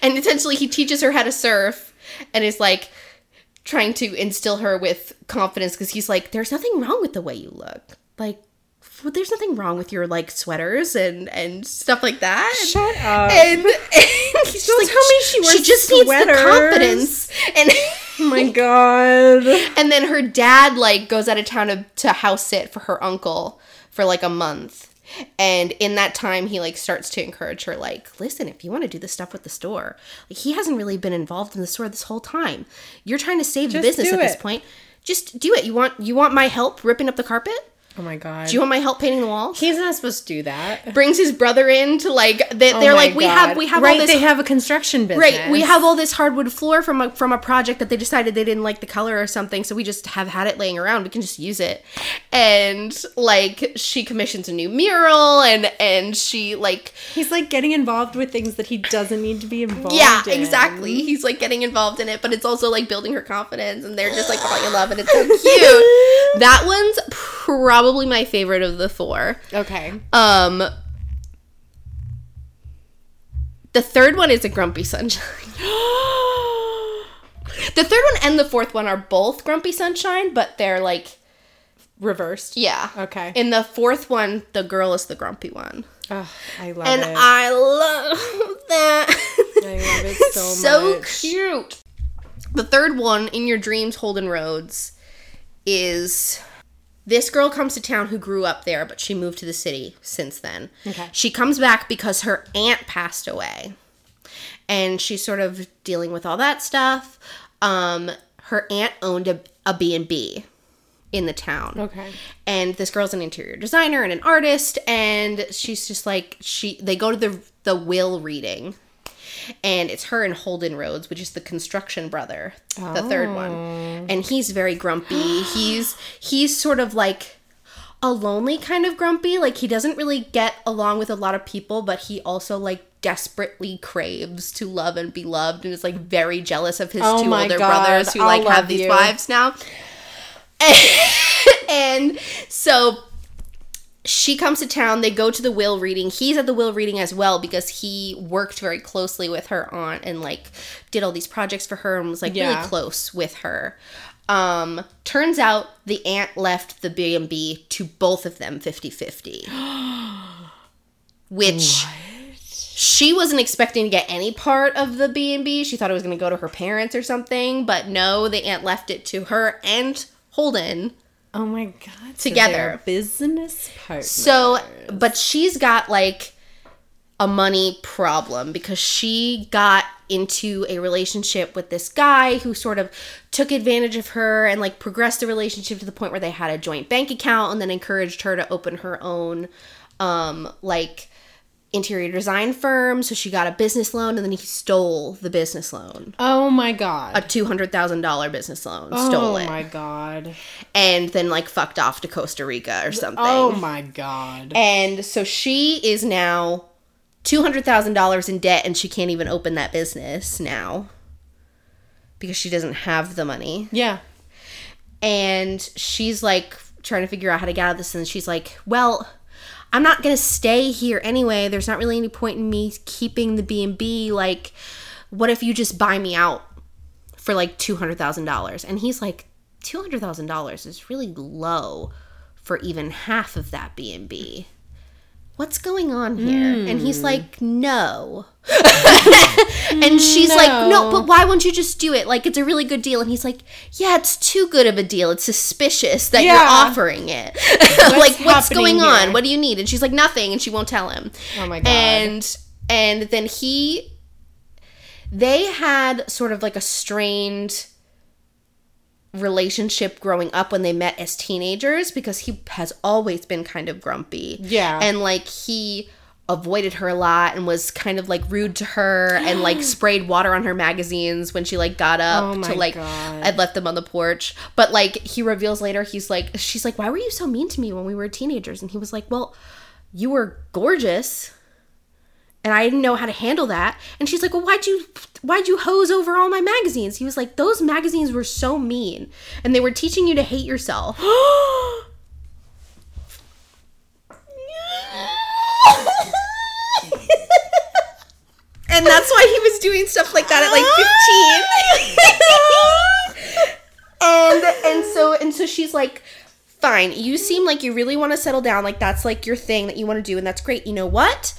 and essentially he teaches her how to surf and is like trying to instill her with confidence because he's like there's nothing wrong with the way you look like well, there's nothing wrong with your like sweaters and and stuff like that
Shut up.
and, and (laughs)
Don't
just
tell me she wears She
just needs the confidence and
oh my god. (laughs)
and then her dad like goes out of town to, to house sit for her uncle for like a month And in that time, he like starts to encourage her, like, listen, if you want to do this stuff with the store, like he hasn't really been involved in the store this whole time. You're trying to save the business at this point. Just do it. You want you want my help ripping up the carpet?
Oh my god.
Do you want my help painting the walls?
He's not supposed to do that.
Brings his brother in to like they,
Oh
they're
my
like we have we have
right.
all this
they have a construction business.
Right, we have all this hardwood floor from a from a project that they decided they didn't like the color or something, so we just have had it laying around. We can just use it. And like she commissions a new mural and and she like
He's like getting involved with things that he doesn't need to be involved.
yeah,
in.
exactly. He's like getting involved in it, but it's also like building her confidence and they're just like falling in love and it's so cute. (laughs) that one's probably my favorite of the four.
Okay.
Um the third one is a grumpy sunshine. (gasps) The third one and the fourth one are both Grumpy Sunshine, but they're like,
Reversed.
yeah.
Okay.
In the fourth one, the girl is the grumpy one.
Oh, I love
And
it.
I love that.
I love it (laughs) so
so
much.
cute. The third one, In Your Dreams, Holden Rhodes, is this girl comes to town who grew up there, but she moved to the city since then.
Okay.
She comes back because her aunt passed away. And she's sort of dealing with all that stuff. Um, her aunt owned a, a B&B in the town
Okay.
and this girl's an interior designer and an artist and she's just like she they go to the the will reading and it's her and Holden Rhodes which is the construction brother the third one. Oh. And he's very grumpy. He's he's sort of like a lonely kind of grumpy. Like he doesn't really get along with a lot of people but he also like desperately craves to love and be loved and is like very jealous of his
Oh
two older
God,
brothers who
I'll
like have
love
these wives now. (laughs) And so she comes to town they go to the will reading. He's at the will reading as well because he worked very closely with her aunt and like did all these projects for her and was like
Yeah.
really close with her. Um turns out the aunt left the b&b to both of them 50-50 (gasps) which she wasn't expecting to get any part of the b&b she thought it was going to go to her parents or something but no the aunt left it to her and holden
Oh my god.
Together.
they're business partners.
So, but she's got like a money problem because she got into a relationship with this guy who sort of took advantage of her and like progressed the relationship to the point where they had a joint bank account and then encouraged her to open her own um like interior design firm so she got a business loan and then he stole the business loan
Oh my god.
a $200,000 business loan oh stole
oh my god.
and then like fucked off to Costa Rica or something
Oh my god.
and so she is now $200,000 in debt and she can't even open that business now because she doesn't have the money.
Yeah.
And she's like trying to figure out how to get out of this. And she's like, well, I'm not going to stay here anyway. There's not really any point in me keeping the B&B. Like, what if you just buy me out for like $200,000? And he's like, $200,000 is really low for even half of that B&B. What's going on here? And he's hmm. like, no. (laughs) and she's like, no,
No.
but why won't you just do it? Like, it's a really good deal. And he's like, yeah, it's too good of a deal. It's suspicious that you're offering it. (laughs) like, what's going on? What do you need? And she's like, nothing. And she won't tell him.
Oh my God.
And and then he, they had sort of like a strained relationship growing up when they met as teenagers because he has always been kind of grumpy.
Yeah.
And like he avoided her a lot and was kind of like rude to her and like (gasps) sprayed water on her magazines when she like got up
Oh
to like
God.
I'd left them on the porch. But like he reveals later he's like she's like why were you so mean to me when we were teenagers and he was like well you were gorgeous and I didn't know how to handle that. And she's like, "Well, why'd you why'd you hose over all my magazines?" He was like, "Those magazines were so mean, and they were teaching you to hate yourself." (gasps) and that's why he was doing stuff like that at like 15. (laughs) and and so and so she's like fine you seem like you really want to settle down like that's like your thing that you want to do and that's great you know what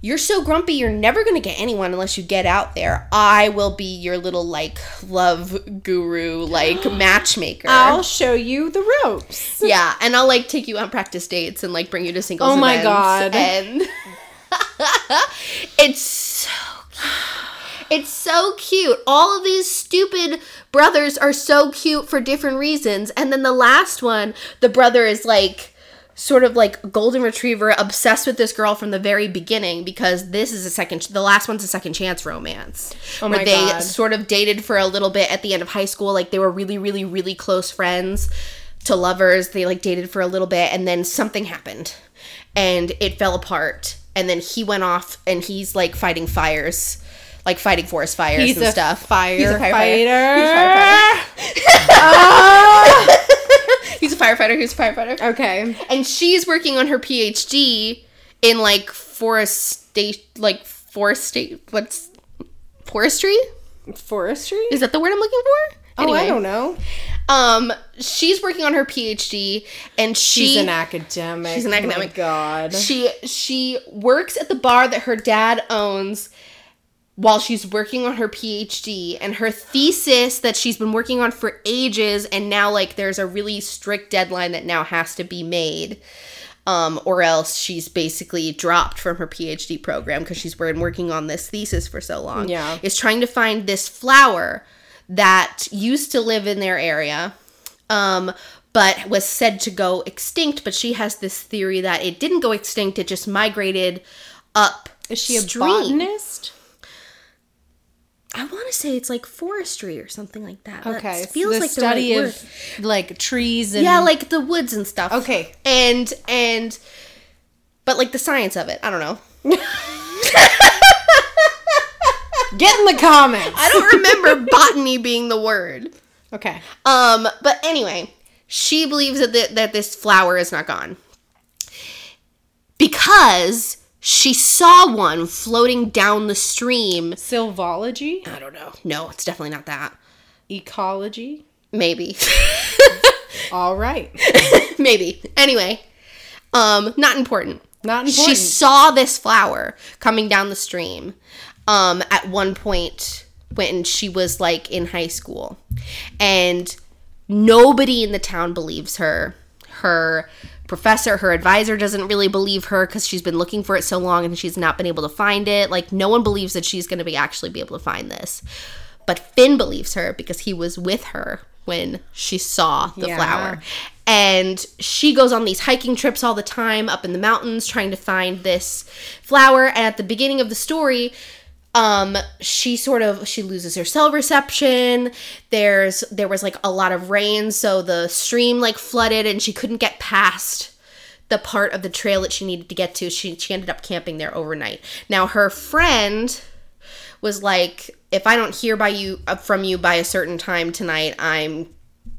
you're so grumpy you're never going to get anyone unless you get out there i will be your little like love guru like (gasps) matchmaker
I'll show you the ropes.
yeah and i'll like take you on practice dates and like bring you to singles
Oh my God.
and (laughs) it's so it's so cute. All of these stupid brothers are so cute for different reasons. And then the last one, the brother is like sort of like golden retriever obsessed with this girl from the very beginning because this is a second the last one's a second chance romance
Oh
where they
God.
sort of dated for a little bit at the end of high school like they were really really really close friends to lovers they like dated for a little bit and then something happened and it fell apart and then he went off and he's like fighting fires like fighting forest fires
He's
and
a
stuff
firefighter.
he's a firefighter he's a firefighter (laughs) (laughs)
Ah! (laughs)
he's a firefighter he's a firefighter
okay.
and she's working on her phd in like forest state like forest state what's forestry
Forestry?
is that the word i'm looking for
Oh, I don't know.
um she's working on her phd and she
She's an academic.
She's an
Oh my
academic.
God.
she she works at the bar that her dad owns while she's working on her PhD and her thesis that she's been working on for ages and now like there's a really strict deadline that now has to be made um, or else she's basically dropped from her PhD program because she's been working on this thesis for so long.
Yeah.
Is trying to find this flower that used to live in their area, um, but was said to go extinct. But she has this theory that it didn't go extinct; it just migrated up.
Is she a
stream.
botanist?
I want to say it's like forestry or something like that. That
Okay.
feels
the
like the
study
right
of
word.
like trees and
yeah, like the woods and stuff.
Okay.
and and but like the science of it, I don't know. (laughs)
get in the comments.
I don't remember botany being the word.
Okay.
Um, but anyway, she believes that th- that this flower is not gone because she saw one floating down the stream.
Silvology,
I don't know. No, it's definitely not that.
ecology.
Maybe. (laughs)
All right. (laughs)
Maybe. Anyway, um, not important.
Not important.
She saw this flower coming down the stream um, at one point when she was like in high school. And nobody in the town believes her. Her professor, her advisor doesn't really believe her because she's been looking for it so long and she's not been able to find it. Like, no one believes that she's going to be actually be able to find this. But Finn believes her because he was with her when she saw the
Yeah.
flower. And she goes on these hiking trips all the time up in the mountains trying to find this flower. And at the beginning of the story, um she sort of she loses her cell reception. There's there was like a lot of rain so the stream like flooded and she couldn't get past the part of the trail that she needed to get to. She she ended up camping there overnight. Now her friend was like if i don't hear by you uh, from you by a certain time tonight i'm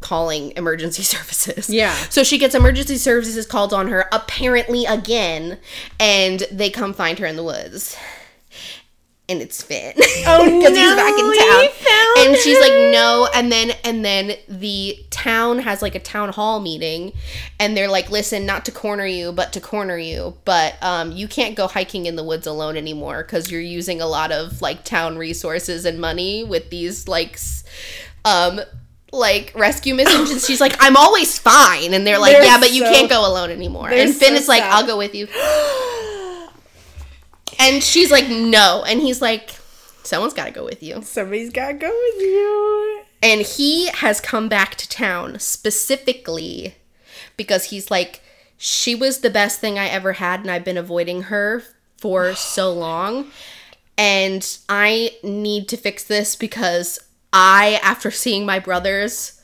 calling emergency (laughs) services.
Yeah.
so she gets emergency services called on her apparently again and they come find her in the woods and it's Finn. (laughs)
Oh, (laughs)
because he's back in
no,
town. and she's like, no. And then and then the town has like a town hall meeting, and they're like, listen, not to corner you, but to corner you, but um, you can't go hiking in the woods alone anymore because you're using a lot of like town resources and money with these like, um. Like rescue missions, and (laughs) she's like, "I'm always fine," and they're like,
They're
"Yeah, but you can't go alone anymore." And Finn
so
is like,
sad.
"I'll go with you," (gasps) (gasps) (gasps) and she's like, "No," and he's like, "Someone's got to go with you."
Somebody's got to go with you.
And he has come back to town specifically because he's like, she was the best thing I ever had, and I've been avoiding her for (sighs) so long. And I need to fix this because I, after seeing my brothers,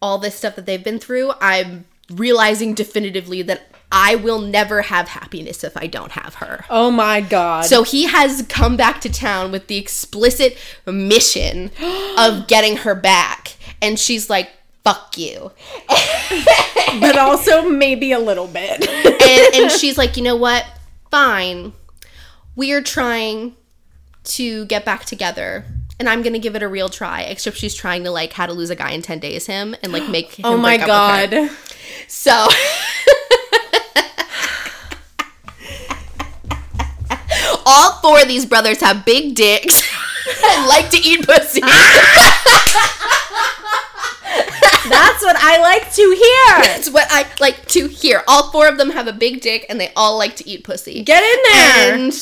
all this stuff that they've been through, I'm realizing definitively that I will never have happiness if I don't have her.
Oh my god.
So he has come back to town with the explicit mission (gasps) of getting her back. And she's like, fuck you. (laughs)
but also maybe a little bit. (laughs)
And, and she's like, you know what? Fine. We are trying to get back together. And I'm gonna give it a real try. Except she's trying to like how to lose a guy in ten days him and like (gasps) make oh him
oh my
break up (laughs) with her.
god.
All four of these brothers have big dicks (laughs) and like to eat pussy.
That's what I like to hear.
That's what I like to hear. All four of them have a big dick and they all like to eat pussy.
Get in there.
And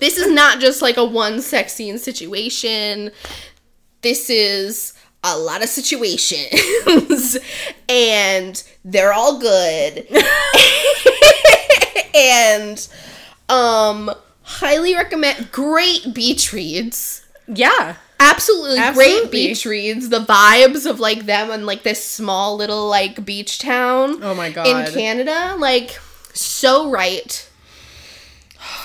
this is not just like a one sex scene situation. This is a lot of situations. (laughs) and they're all good. (laughs) and um highly recommend great beach reads.
yeah.
Absolutely, great beach reads. The vibes of like them and like this small little like beach town
Oh my god.
in Canada, like so right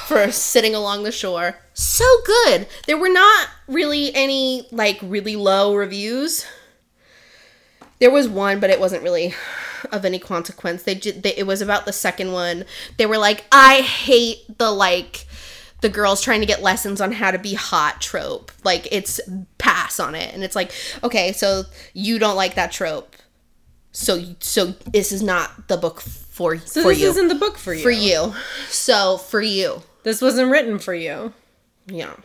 for (sighs) sitting along the shore. So good. There were not really any like really low reviews. There was one, but it wasn't really of any consequence. They did. They, it was about the second one. They were like, "I hate the like." the girls trying to get lessons on how to be hot trope. Like it's pass on it. And it's like, okay, so you don't like that trope. So so this is not the book for you.
So
for
this
you.
isn't the book for you.
for you. So for you.
This wasn't written for you.
Yeah.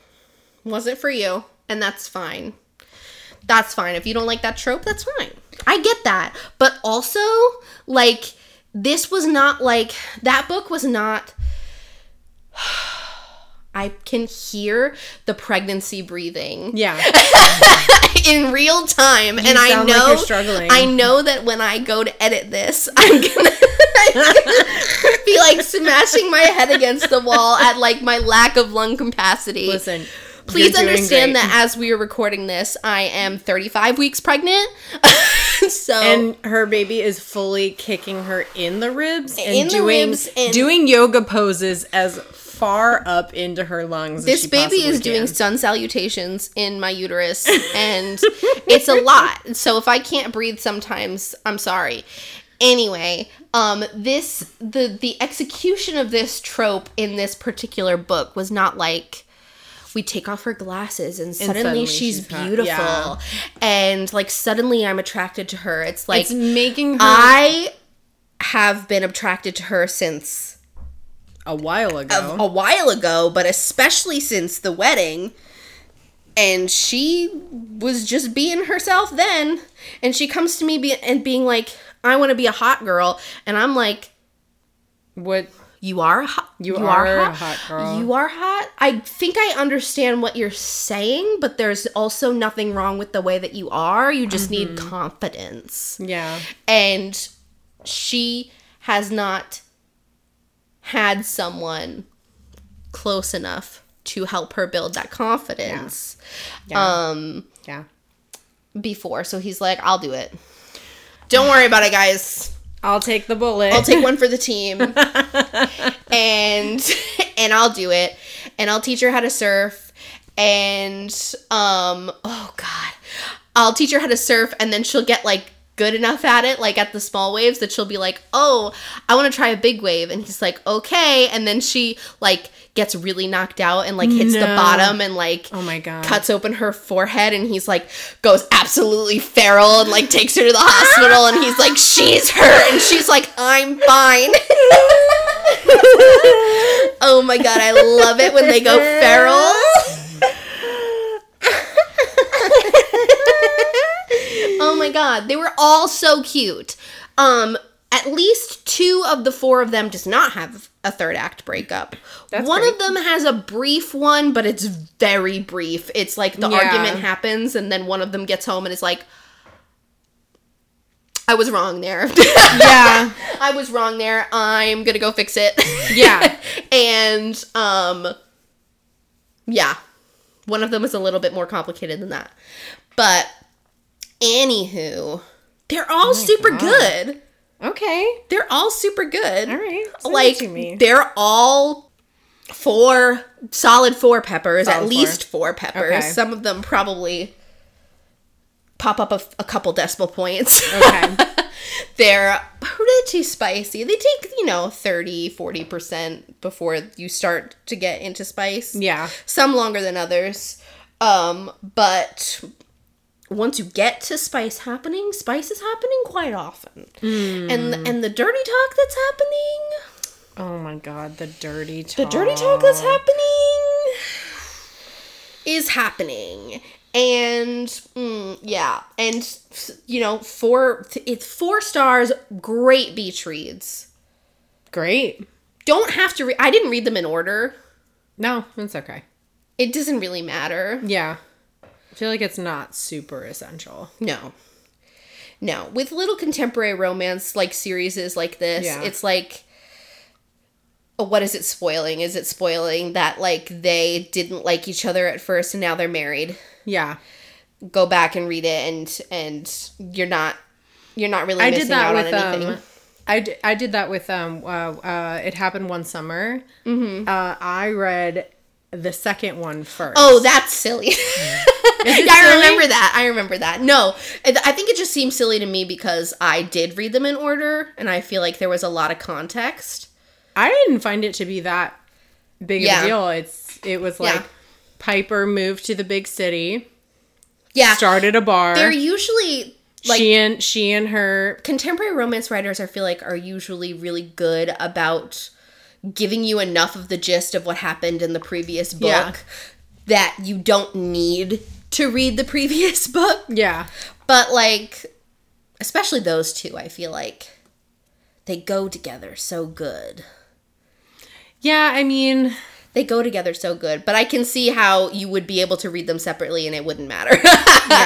Wasn't for you, and that's fine. That's fine. If you don't like that trope, that's fine. I get that. But also, like, this was not like that book was not (sighs) I can hear the pregnancy breathing
Yeah. (laughs)
in real time and I
like
know
you're struggling.
I know that when I go to edit this (laughs) I'm gonna, I'm gonna be like smashing my head against the wall at like my lack of lung capacity.
Listen.
Please understand
great.
that as we are recording this, I am 35 weeks pregnant. (laughs) (laughs) so
And her baby is fully kicking her in the ribs and
In the
doing
ribs and-
doing yoga poses as far up into her lungs. as
this baby is doing sun salutations in my uterus (laughs) and it's a lot. So if I can't breathe sometimes, I'm sorry. Anyway, um this the the execution of this trope in this particular book was not like we take off her glasses and suddenly,
suddenly
she's,
she's
beautiful
Yeah.
and like suddenly I'm attracted to her. It's like
It's making her
I have been attracted to her since
a while ago.
a while ago, but especially since the wedding. And she was just being herself then. And she comes to me be- and being like, I want to be a hot girl. And I'm like,
what
you are hot.
You are a hot girl.
You are hot. I think I understand what you're saying, but there's also nothing wrong with the way that you are. You just need
Mm-hmm.
confidence
yeah.
and she has not had someone close enough to help her build that confidence
Yeah.
um
yeah.
before so he's like i'll do it don't worry about it guys
I'll take the bullet.
i'll take one for the team. (laughs) And (laughs) and i'll do it. And i'll teach her how to surf. And um oh god. I'll teach her how to surf and then she'll get like good enough at it like at the small waves that she'll be like oh i want to try a big wave. And he's like okay. And then she like gets really knocked out and like hits the bottom and like
Oh my god.
cuts open her forehead and he's like goes absolutely feral and like takes her to the hospital and he's like she's hurt. And she's like i'm fine. (laughs) Oh my god i love it when they go feral (laughs) (laughs) oh my god they were all so cute um at least two of the four of them does not have a third act breakup
That's
one
great.
of them has a brief one but it's very brief it's like the
Yeah.
argument happens and then one of them gets home and is like i was wrong there (laughs)
yeah.
i was wrong there i'm gonna go fix it
Yeah. (laughs)
and um yeah one of them is a little bit more complicated than that but anywho they're all super
God.
good
Okay.
they're all super good
All right.
Like they're all four solid four peppers at
Solid four.
least four peppers
Okay.
some of them probably pop up a, a couple decimal points
Okay. (laughs)
they're pretty spicy they take you know 30 40% before you start to get into spice
Yeah.
some longer than others um but once you get to spice happening spice is happening quite often
Hmm.
and and the dirty talk that's happening
Oh my god, the dirty talk.
the dirty talk that's happening is happening and mm, yeah and you know four it's four stars great beach reads
Great.
don't have to read i didn't read them in order
No, it's okay.
it doesn't really matter
Yeah. I feel like it's not super essential.
no no with little contemporary romance like series like this
Yeah.
it's like oh, what is it spoiling is it spoiling that like they didn't like each other at first and now they're married
Yeah.
go back and read it and and you're not you're not really
I
missing
did that
out
with
on anything.
um I, d- I did that with um uh, uh it happened one summer. Mm-hmm. Uh I read the second one first.
oh, that's silly. (laughs) (laughs) yeah, I remember that. I remember that. No, I think it just seems silly to me because I did read them in order, and I feel like there was a lot of context.
I didn't find it to be that big of a deal. It's it was like
Yeah.
Piper moved to the big city,
Yeah,
started a bar.
they're usually like
she and she and her
contemporary romance writers. I feel like are usually really good about giving you enough of the gist of what happened in the previous book
Yeah.
that you don't need to read the previous (laughs) book.
yeah.
But like, especially those two, I feel like they go together so good.
Yeah, I mean,
They go together so good. But I can see how you would be able to read them separately and it wouldn't matter.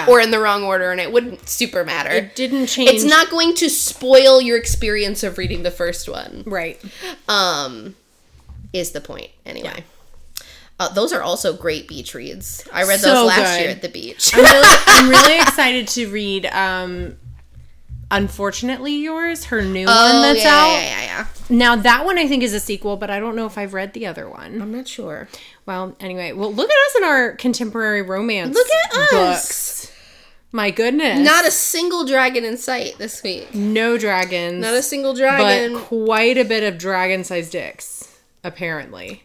(laughs) or in the wrong order and it wouldn't super matter.
it didn't change.
it's not going to spoil your experience of reading the first one.
right.
Um, is the point anyway. Uh, those are also great beach reads. I read
So
those last
good.
year at the beach.
I'm really, (laughs) I'm really excited to read um Unfortunately Yours, her new one that's
Oh, yeah,
out.
yeah, yeah, yeah.
Now that one I think is a sequel, but I don't know if I've read the other one.
I'm not sure.
Well, anyway, well look at us in our contemporary romance.
Look at us.
books. My goodness.
Not a single dragon in sight this week.
no dragons.
Not a single dragon.
but
dragon.
quite a bit of dragon sized dicks, apparently.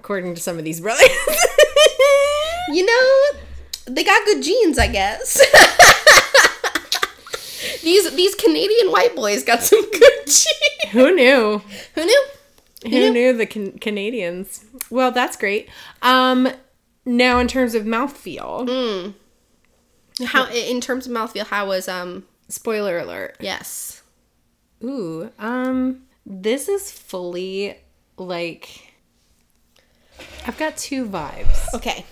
According to some of these brothers. (laughs)
you know, they got good genes, I guess. (laughs) these these Canadian white boys got some good genes.
Who knew?
Who knew?
Who knew the can- Canadians? Well, that's great. Um, now in terms of mouthfeel,
How in terms of mouthfeel, how was um
spoiler alert.
yes.
Ooh, um, this is fully like I've got two vibes.
Okay.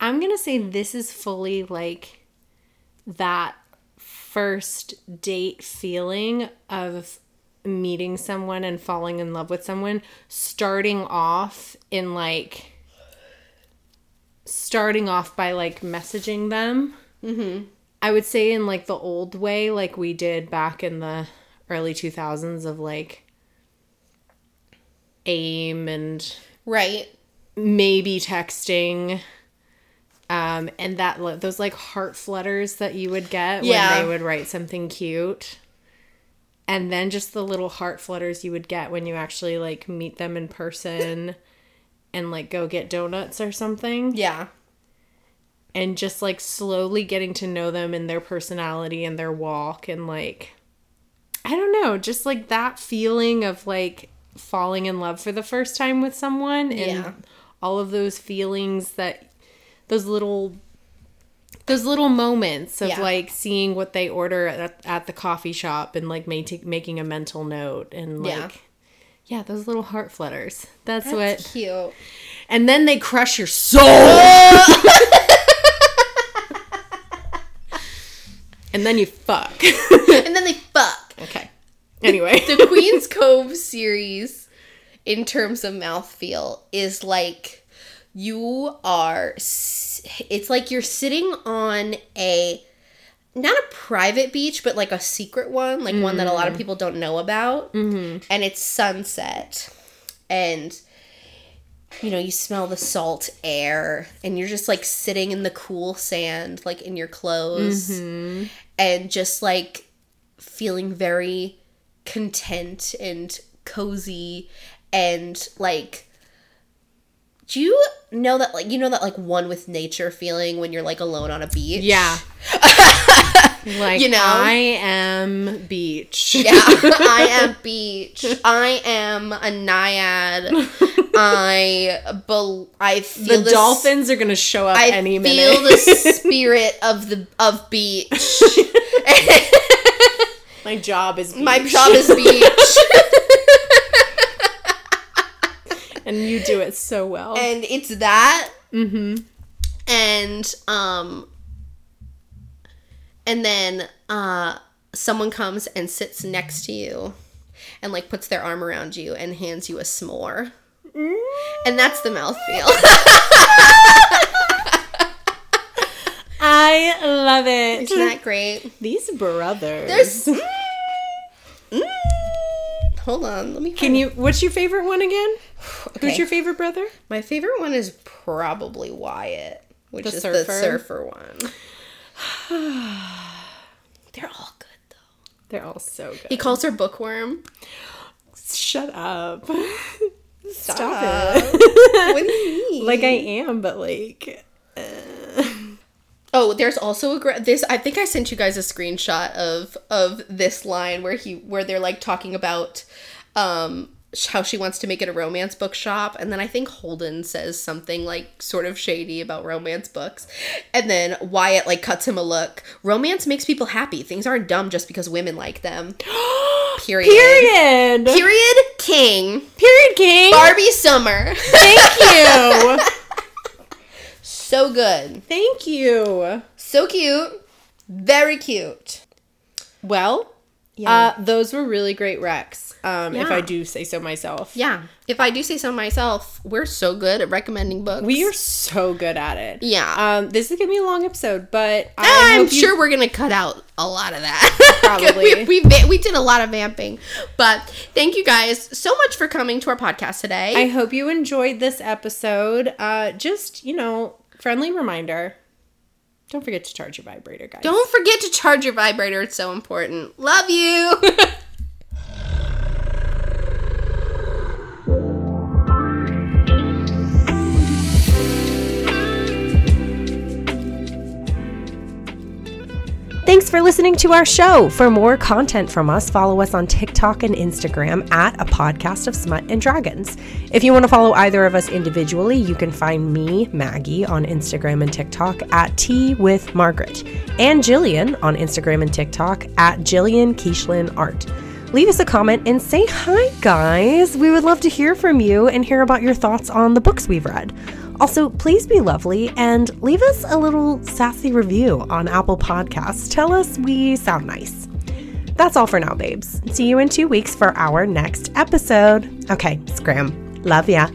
I'm gonna say this is fully like that first date feeling of meeting someone and falling in love with someone, starting off in like starting off by like messaging them. Mm-hmm. I would say in like the old way, like we did back in the early 2000s of like AIM and
Right.
maybe texting um and that those like heart flutters that you would get
Yeah.
when they would write something cute and then just the little heart flutters you would get when you actually like meet them in person and like go get donuts or something
Yeah.
and just like slowly getting to know them and their personality and their walk and like I don't know, just like that feeling of like falling in love for the first time with someone and
Yeah.
all of those feelings that those little those little moments of
Yeah.
like seeing what they order at, at the coffee shop and like make, making a mental note and like
Yeah.
yeah. those little heart flutters. That's,
That's
what
cute.
and then they crush your soul. (laughs) and then you fuck.
and then they fuck.
Anyway.
The Queen's Cove series, in terms of mouthfeel, is like you are. It's like you're sitting on a not a private beach, but like a secret one, like one that a lot of people don't know about. Mm-hmm. And it's sunset, and you know you smell the salt air, and you're just like sitting in the cool sand, like in your clothes, and just like feeling very content and cozy and like do you know that like you know that like one with nature feeling when you're like alone on a beach
yeah. (laughs) Like
you know,
I am beach.
yeah, (laughs) I am beach. I am a naiad. I bel I feel
The
this-
dolphins are gonna show up
I
any
feel
minute.
the (laughs) spirit of the of beach.
My job is beach.
My job is beach, (laughs)
and you do it so well.
and it's that. Mm-hmm. And um, and then uh, someone comes and sits next to you, and like puts their arm around you and hands you a s'more, and that's the mouthfeel. (laughs)
I love it.
Isn't that great?
These brothers.
There's. (laughs) Mm, mm. hold on, let me.
Can you? What's your favorite one again?
Okay. (sighs)
Who's your favorite brother?
My favorite one is probably Wyatt, which
The
is
surfer?
the surfer one. (sighs) They're all good though.
They're all so good.
He calls her bookworm.
Shut up. (laughs) Stop,
Stop.
it.
what do you mean? (laughs)
like I am, but like
Oh, there's also a gra- this. I think I sent you guys a screenshot of of this line where he where they're like talking about um how she wants to make it a romance book shop, and then I think Holden says something like sort of shady about romance books, and then Wyatt like cuts him a look. Romance makes people happy. Things aren't dumb just because women like them. (gasps) Period.
Period.
Period. King.
Period King.
Barbie Summer.
Thank you. (laughs)
so good.
Thank you.
So cute. Very cute.
Well, uh, those were really great recs. Um, if I do say so myself.
Yeah. If I do say so myself, we're so good at recommending books.
We are so good at it.
Yeah.
Um, this is gonna be a long episode, but I
Ah, I'm
hope you-
sure we're gonna cut out a lot of that. (laughs)
Probably.
we, we we did a lot of vamping, but thank you guys so much for coming to our podcast today.
I hope you enjoyed this episode. Uh, just you know, friendly reminder: don't forget to charge your vibrator, guys.
Don't forget to charge your vibrator; it's so important. Love you. (laughs)
Thanks for listening to our show. For more content from us, follow us on TikTok and Instagram at a podcast of smut and dragons. If you want to follow either of us individually, you can find me, Maggie, on Instagram and TikTok at Tea with Margaret, and Jillian on Instagram and TikTok at Jillian Kiechlin Art. Leave us a comment and say hi, guys. We would love to hear from you and hear about your thoughts on the books we've read. Also, please be lovely and leave us a little sassy review on Apple Podcasts. Tell us we sound nice. That's all for now, babes. See you in two weeks for our next episode. Okay, scram. Love ya.